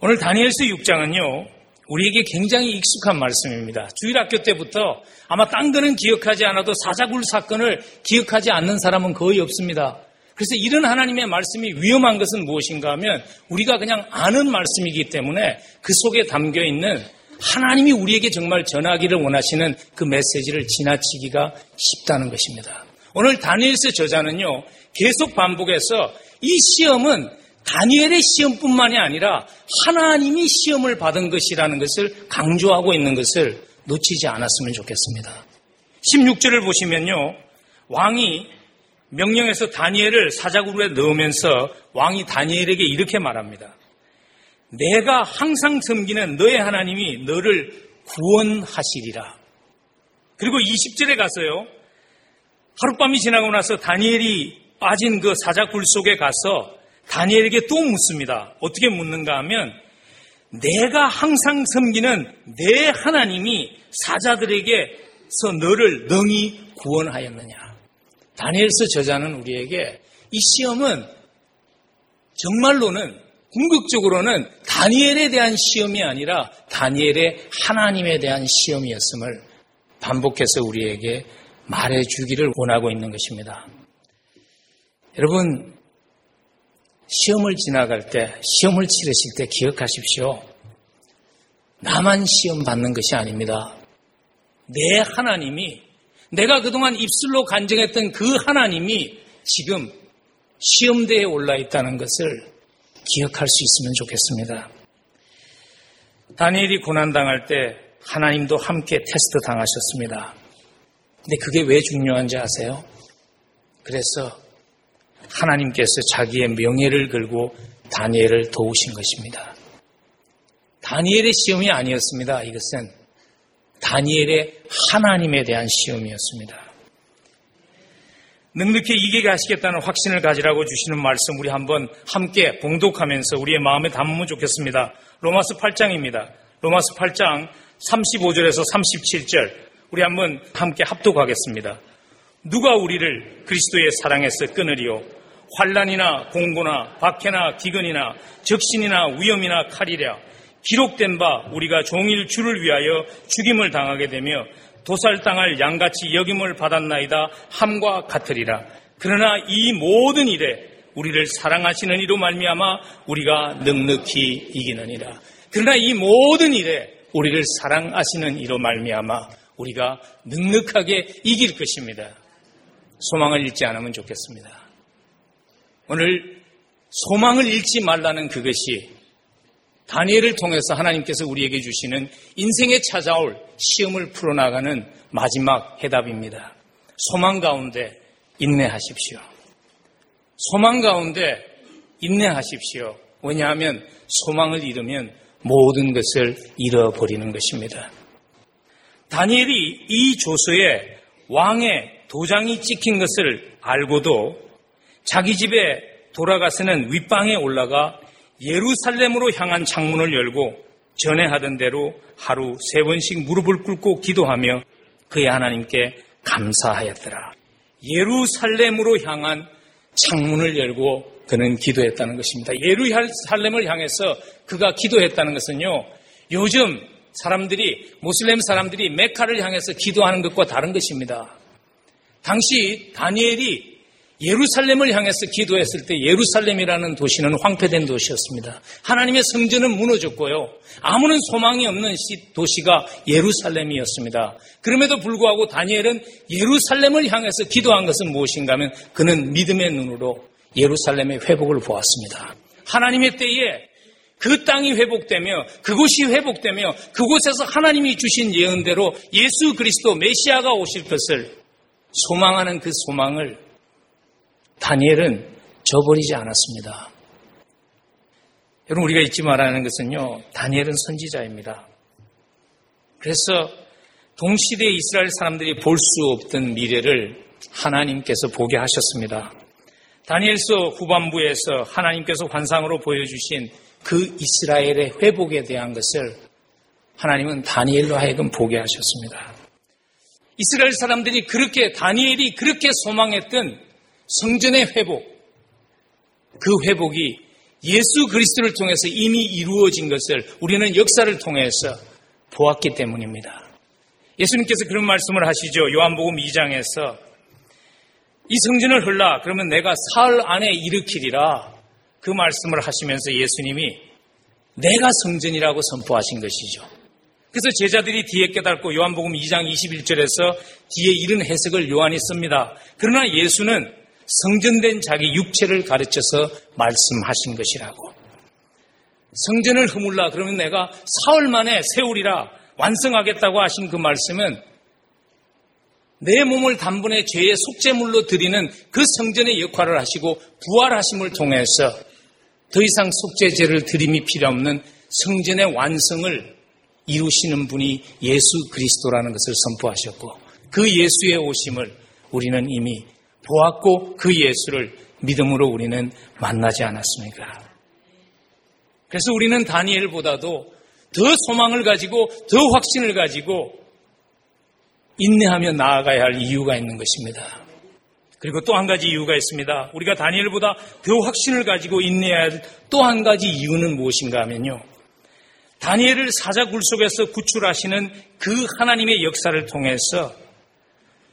오늘 다니엘서 6장은요. 우리에게 굉장히 익숙한 말씀입니다. 주일학교 때부터 아마 딴 거는 기억하지 않아도 사자굴 사건을 기억하지 않는 사람은 거의 없습니다. 그래서 이런 하나님의 말씀이 위험한 것은 무엇인가 하면 우리가 그냥 아는 말씀이기 때문에 그 속에 담겨 있는 하나님이 우리에게 정말 전하기를 원하시는 그 메시지를 지나치기가 쉽다는 것입니다. 오늘 다니엘서 저자는요, 계속 반복해서 이 시험은 다니엘의 시험뿐만이 아니라 하나님이 시험을 받은 것이라는 것을 강조하고 있는 것을 놓치지 않았으면 좋겠습니다. 16절을 보시면요. 왕이 명령해서 다니엘을 사자굴에 넣으면서 왕이 다니엘에게 이렇게 말합니다. 내가 항상 섬기는 너의 하나님이 너를 구원하시리라. 그리고 20절에 가서요. 하룻밤이 지나고 나서 다니엘이 빠진 그 사자굴 속에 가서 다니엘에게 또 묻습니다. 어떻게 묻는가 하면 내가 항상 섬기는 내 하나님이 사자들에게서 너를 능히 구원하였느냐. 다니엘서 저자는 우리에게 이 시험은 정말로는 궁극적으로는 다니엘에 대한 시험이 아니라 다니엘의 하나님에 대한 시험이었음을 반복해서 우리에게 말해 주기를 원하고 있는 것입니다. 여러분, 시험을 지나갈 때, 시험을 치르실 때 기억하십시오. 나만 시험 받는 것이 아닙니다. 내 하나님이, 내가 그동안 입술로 간증했던 그 하나님이 지금 시험대에 올라 있다는 것을 기억할 수 있으면 좋겠습니다. 다니엘이 고난당할 때 하나님도 함께 테스트 당하셨습니다. 근데 그게 왜 중요한지 아세요? 그래서 하나님께서 자기의 명예를 걸고 다니엘을 도우신 것입니다. 다니엘의 시험이 아니었습니다. 이것은 다니엘의 하나님에 대한 시험이었습니다. 넉넉히 이기게 하시겠다는 확신을 가지라고 주시는 말씀 우리 한번 함께 봉독하면서 우리의 마음에 담으면 좋겠습니다. 로마스 8장입니다. 로마스 8장 35절에서 37절 우리 한번 함께 합독하겠습니다. 누가 우리를 그리스도의 사랑에서 끊으리요? 환란이나 공고나 박해나 기근이나 적신이나 위험이나 칼이랴 기록된 바 우리가 종일 주를 위하여 죽임을 당하게 되며 도살당할 양같이 여김을 받았나이다 함과 같으리라. 그러나 이 모든 일에 우리를 사랑하시는 이로 말미암아 우리가 넉넉히 이기느니라. 그러나 이 모든 일에 우리를 사랑하시는 이로 말미암아 우리가 넉넉하게 이길 것입니다. 소망을 잃지 않으면 좋겠습니다. 오늘 소망을 잃지 말라는 그것이 다니엘을 통해서 하나님께서 우리에게 주시는 인생에 찾아올 시험을 풀어나가는 마지막 해답입니다. 소망 가운데 인내하십시오. 소망 가운데 인내하십시오. 왜냐하면 소망을 잃으면 모든 것을 잃어버리는 것입니다. 다니엘이 이 조서에 왕의 도장이 찍힌 것을 알고도 자기 집에 돌아가서는 윗방에 올라가 예루살렘으로 향한 창문을 열고 전에 하던 대로 하루 세 번씩 무릎을 꿇고 기도하며 그의 하나님께 감사하였더라. 예루살렘으로 향한 창문을 열고 그는 기도했다는 것입니다. 예루살렘을 향해서 그가 기도했다는 것은요, 요즘 사람들이, 모슬렘 사람들이 메카를 향해서 기도하는 것과 다른 것입니다. 당시 다니엘이 예루살렘을 향해서 기도했을 때 예루살렘이라는 도시는 황폐된 도시였습니다. 하나님의 성전은 무너졌고요. 아무런 소망이 없는 도시가 예루살렘이었습니다. 그럼에도 불구하고 다니엘은 예루살렘을 향해서 기도한 것은 무엇인가 하면 그는 믿음의 눈으로 예루살렘의 회복을 보았습니다. 하나님의 때에 그 땅이 회복되며 그곳이 회복되며 그곳에서 하나님이 주신 예언대로 예수 그리스도 메시아가 오실 것을 소망하는 그 소망을 다니엘은 저버리지 않았습니다. 여러분 우리가 잊지 말아야 하는 것은요. 다니엘은 선지자입니다. 그래서 동시대 이스라엘 사람들이 볼 수 없던 미래를 하나님께서 보게 하셨습니다. 다니엘서 후반부에서 하나님께서 환상으로 보여주신 그 이스라엘의 회복에 대한 것을 하나님은 다니엘로 하여금 보게 하셨습니다. 이스라엘 사람들이 그렇게 다니엘이 그렇게 소망했던 성전의 회복, 그 회복이 예수 그리스도를 통해서 이미 이루어진 것을 우리는 역사를 통해서 보았기 때문입니다. 예수님께서 그런 말씀을 하시죠. 요한복음 2장에서 이 성전을 흘라 그러면 내가 사흘 안에 일으키리라 그 말씀을 하시면서 예수님이 내가 성전이라고 선포하신 것이죠. 그래서 제자들이 뒤에 깨닫고 요한복음 2장 21절에서 뒤에 이런 해석을 요한이 씁니다. 그러나 예수는 성전된 자기 육체를 가르쳐서 말씀하신 것이라고. 성전을 허물라 그러면 내가 사흘 만에 세우리라 완성하겠다고 하신 그 말씀은 내 몸을 단번에 죄의 속죄물로 드리는 그 성전의 역할을 하시고 부활하심을 통해서 더 이상 속죄제를 드림이 필요 없는 성전의 완성을 이루시는 분이 예수 그리스도라는 것을 선포하셨고 그 예수의 오심을 우리는 이미 보았고 그 예수를 믿음으로 우리는 만나지 않았습니까? 그래서 우리는 다니엘보다도 더 소망을 가지고 더 확신을 가지고 인내하며 나아가야 할 이유가 있는 것입니다. 그리고 또 한 가지 이유가 있습니다. 우리가 다니엘보다 더 확신을 가지고 인내해야 할 또 한 가지 이유는 무엇인가 하면요. 다니엘을 사자 굴 속에서 구출하시는 그 하나님의 역사를 통해서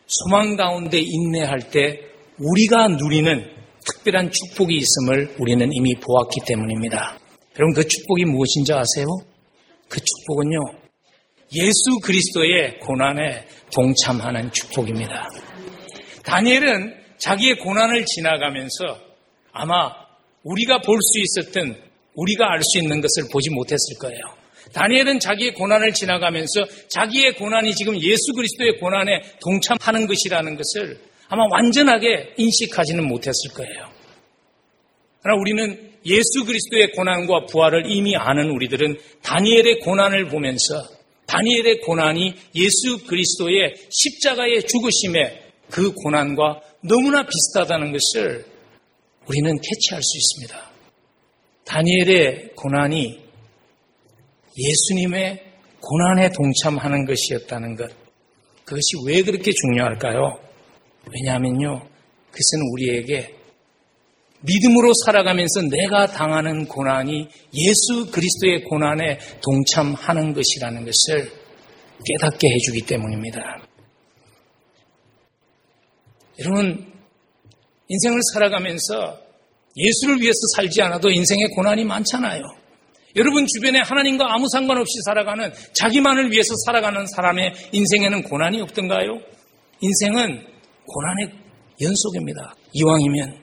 소망 가운데 인내할 때 우리가 누리는 특별한 축복이 있음을 우리는 이미 보았기 때문입니다. 여러분 그 축복이 무엇인지 아세요? 그 축복은요. 예수 그리스도의 고난에 동참하는 축복입니다. 다니엘은 자기의 고난을 지나가면서 아마 우리가 볼 수 있었던 우리가 알 수 있는 것을 보지 못했을 거예요. 다니엘은 자기의 고난을 지나가면서 자기의 고난이 지금 예수 그리스도의 고난에 동참하는 것이라는 것을 아마 완전하게 인식하지는 못했을 거예요. 그러나 우리는 예수 그리스도의 고난과 부활을 이미 아는 우리들은 다니엘의 고난을 보면서 다니엘의 고난이 예수 그리스도의 십자가의 죽으심의 그 고난과 너무나 비슷하다는 것을 우리는 캐치할 수 있습니다. 다니엘의 고난이 예수님의 고난에 동참하는 것이었다는 것. 그것이 왜 그렇게 중요할까요? 왜냐하면요, 그것은 우리에게 믿음으로 살아가면서 내가 당하는 고난이 예수 그리스도의 고난에 동참하는 것이라는 것을 깨닫게 해주기 때문입니다. 여러분, 인생을 살아가면서 예수를 위해서 살지 않아도 인생에 고난이 많잖아요. 여러분 주변에 하나님과 아무 상관없이 살아가는 자기만을 위해서 살아가는 사람의 인생에는 고난이 없던가요? 인생은 고난의 연속입니다. 이왕이면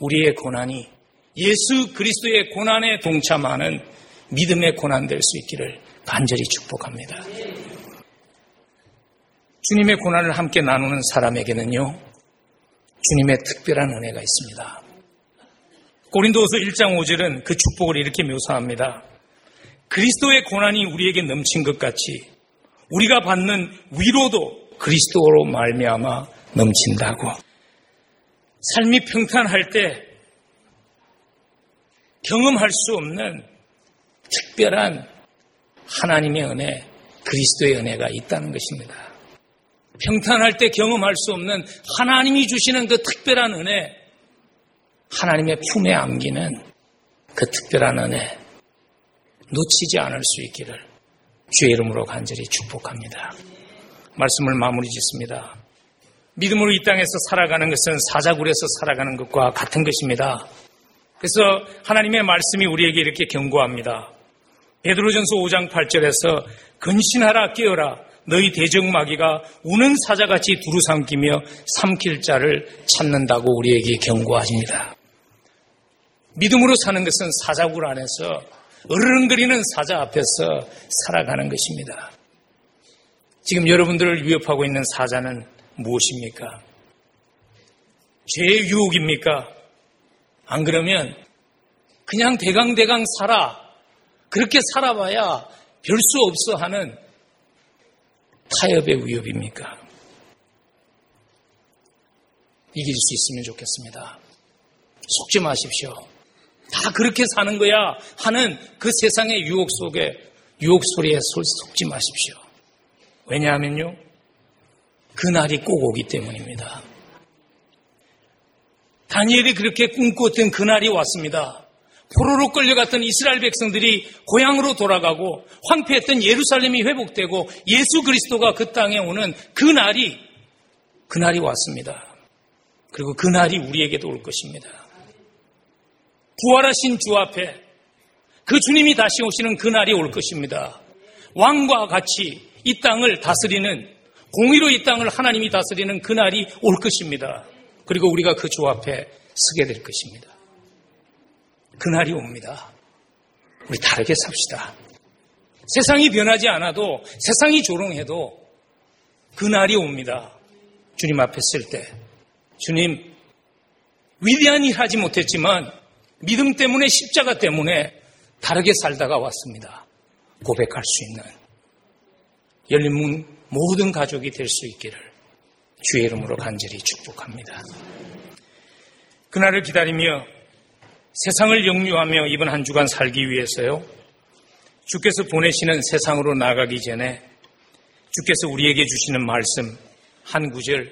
우리의 고난이 예수 그리스도의 고난에 동참하는 믿음의 고난 될 수 있기를 간절히 축복합니다. 주님의 고난을 함께 나누는 사람에게는요, 주님의 특별한 은혜가 있습니다. 고린도서 1장 5절은 그 축복을 이렇게 묘사합니다. 그리스도의 고난이 우리에게 넘친 것 같이 우리가 받는 위로도 그리스도로 말미암아 넘친다고. 삶이 평탄할 때 경험할 수 없는 특별한 하나님의 은혜, 그리스도의 은혜가 있다는 것입니다. 평탄할 때 경험할 수 없는 하나님이 주시는 그 특별한 은혜, 하나님의 품에 안기는 그 특별한 은혜, 놓치지 않을 수 있기를 주의 이름으로 간절히 축복합니다. 말씀을 마무리 짓습니다. 믿음으로 이 땅에서 살아가는 것은 사자굴에서 살아가는 것과 같은 것입니다. 그래서 하나님의 말씀이 우리에게 이렇게 경고합니다. 베드로전서 5장 8절에서 근신하라 깨어라 너희 대적마귀가 우는 사자같이 두루 삼키며 삼킬 자를 찾는다고 우리에게 경고하십니다. 믿음으로 사는 것은 사자굴 안에서 어르렁거리는 사자 앞에서 살아가는 것입니다. 지금 여러분들을 위협하고 있는 사자는 무엇입니까? 죄의 유혹입니까? 안 그러면 그냥 대강대강 살아. 그렇게 살아봐야 별 수 없어 하는 타협의 위협입니까? 이길 수 있으면 좋겠습니다. 속지 마십시오. 다 그렇게 사는 거야 하는 그 세상의 유혹 속에 유혹 소리에 속지 마십시오. 왜냐하면요. 그날이 꼭 오기 때문입니다. 다니엘이 그렇게 꿈꿨던 그날이 왔습니다. 포로로 끌려갔던 이스라엘 백성들이 고향으로 돌아가고 황폐했던 예루살렘이 회복되고 예수 그리스도가 그 땅에 오는 그날이 그날이 왔습니다. 그리고 그날이 우리에게도 올 것입니다. 부활하신 주 앞에 그 주님이 다시 오시는 그날이 올 것입니다. 왕과 같이 이 땅을 다스리는 공의로 이 땅을 하나님이 다스리는 그날이 올 것입니다. 그리고 우리가 그 주 앞에 서게 될 것입니다. 그날이 옵니다. 우리 다르게 삽시다. 세상이 변하지 않아도 세상이 조롱해도 그날이 옵니다. 주님 앞에 쓸 때. 주님, 위대한 일 하지 못했지만 믿음 때문에 십자가 때문에 다르게 살다가 왔습니다. 고백할 수 있는 열린 문 모든 가족이 될 수 있기를 주의 이름으로 간절히 축복합니다. 그날을 기다리며 세상을 영유하며 이번 한 주간 살기 위해서요. 주께서 보내시는 세상으로 나가기 전에 주께서 우리에게 주시는 말씀 한 구절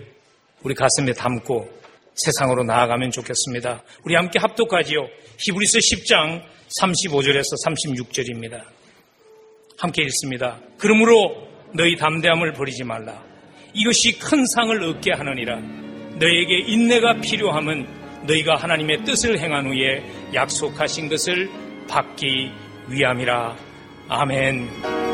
우리 가슴에 담고 세상으로 나아가면 좋겠습니다. 우리 함께 합독하지요. 히브리서 10장 35절에서 36절입니다. 함께 읽습니다. 그러므로 너희 담대함을 버리지 말라. 이것이 큰 상을 얻게 하느니라. 너에게 인내가 필요함은 너희가 하나님의 뜻을 행한 후에 약속하신 것을 받기 위함이라. 아멘.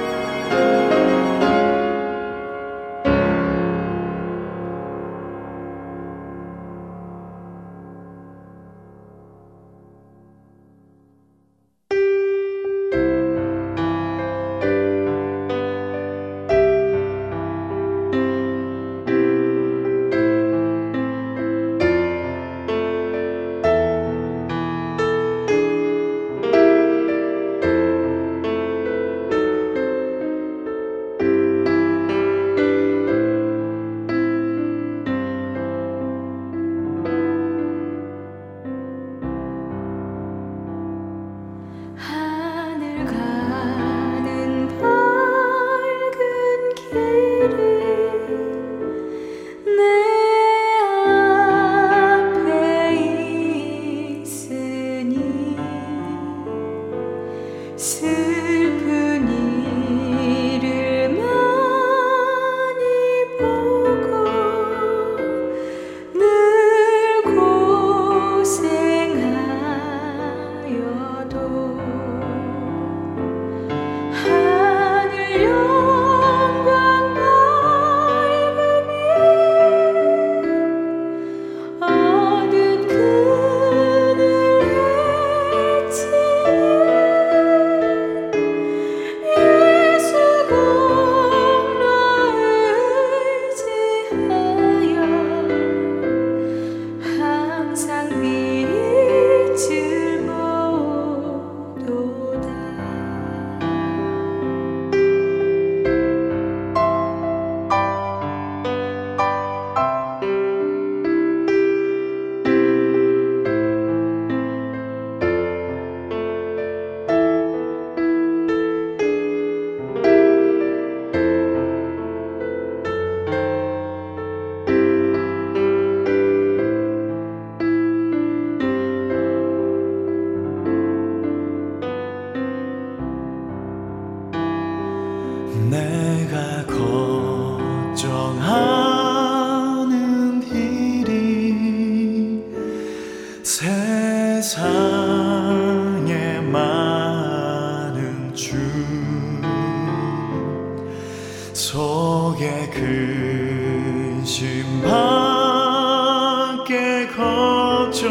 속에 근심 밖에 걱정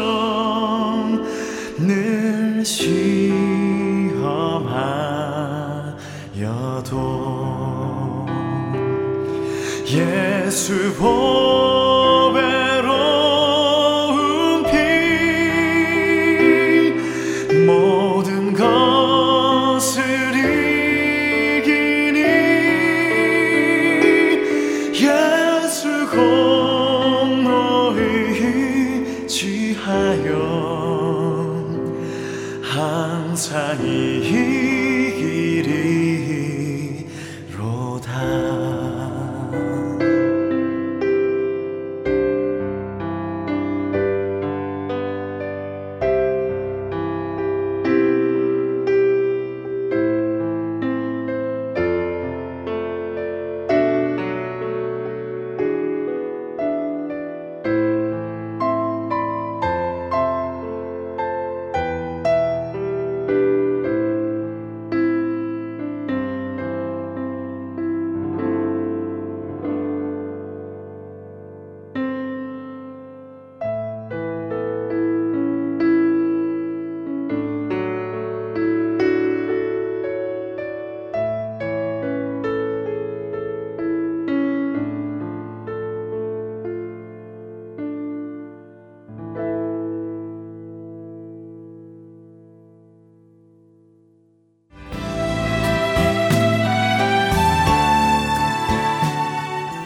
늘 시험하여도 예수 보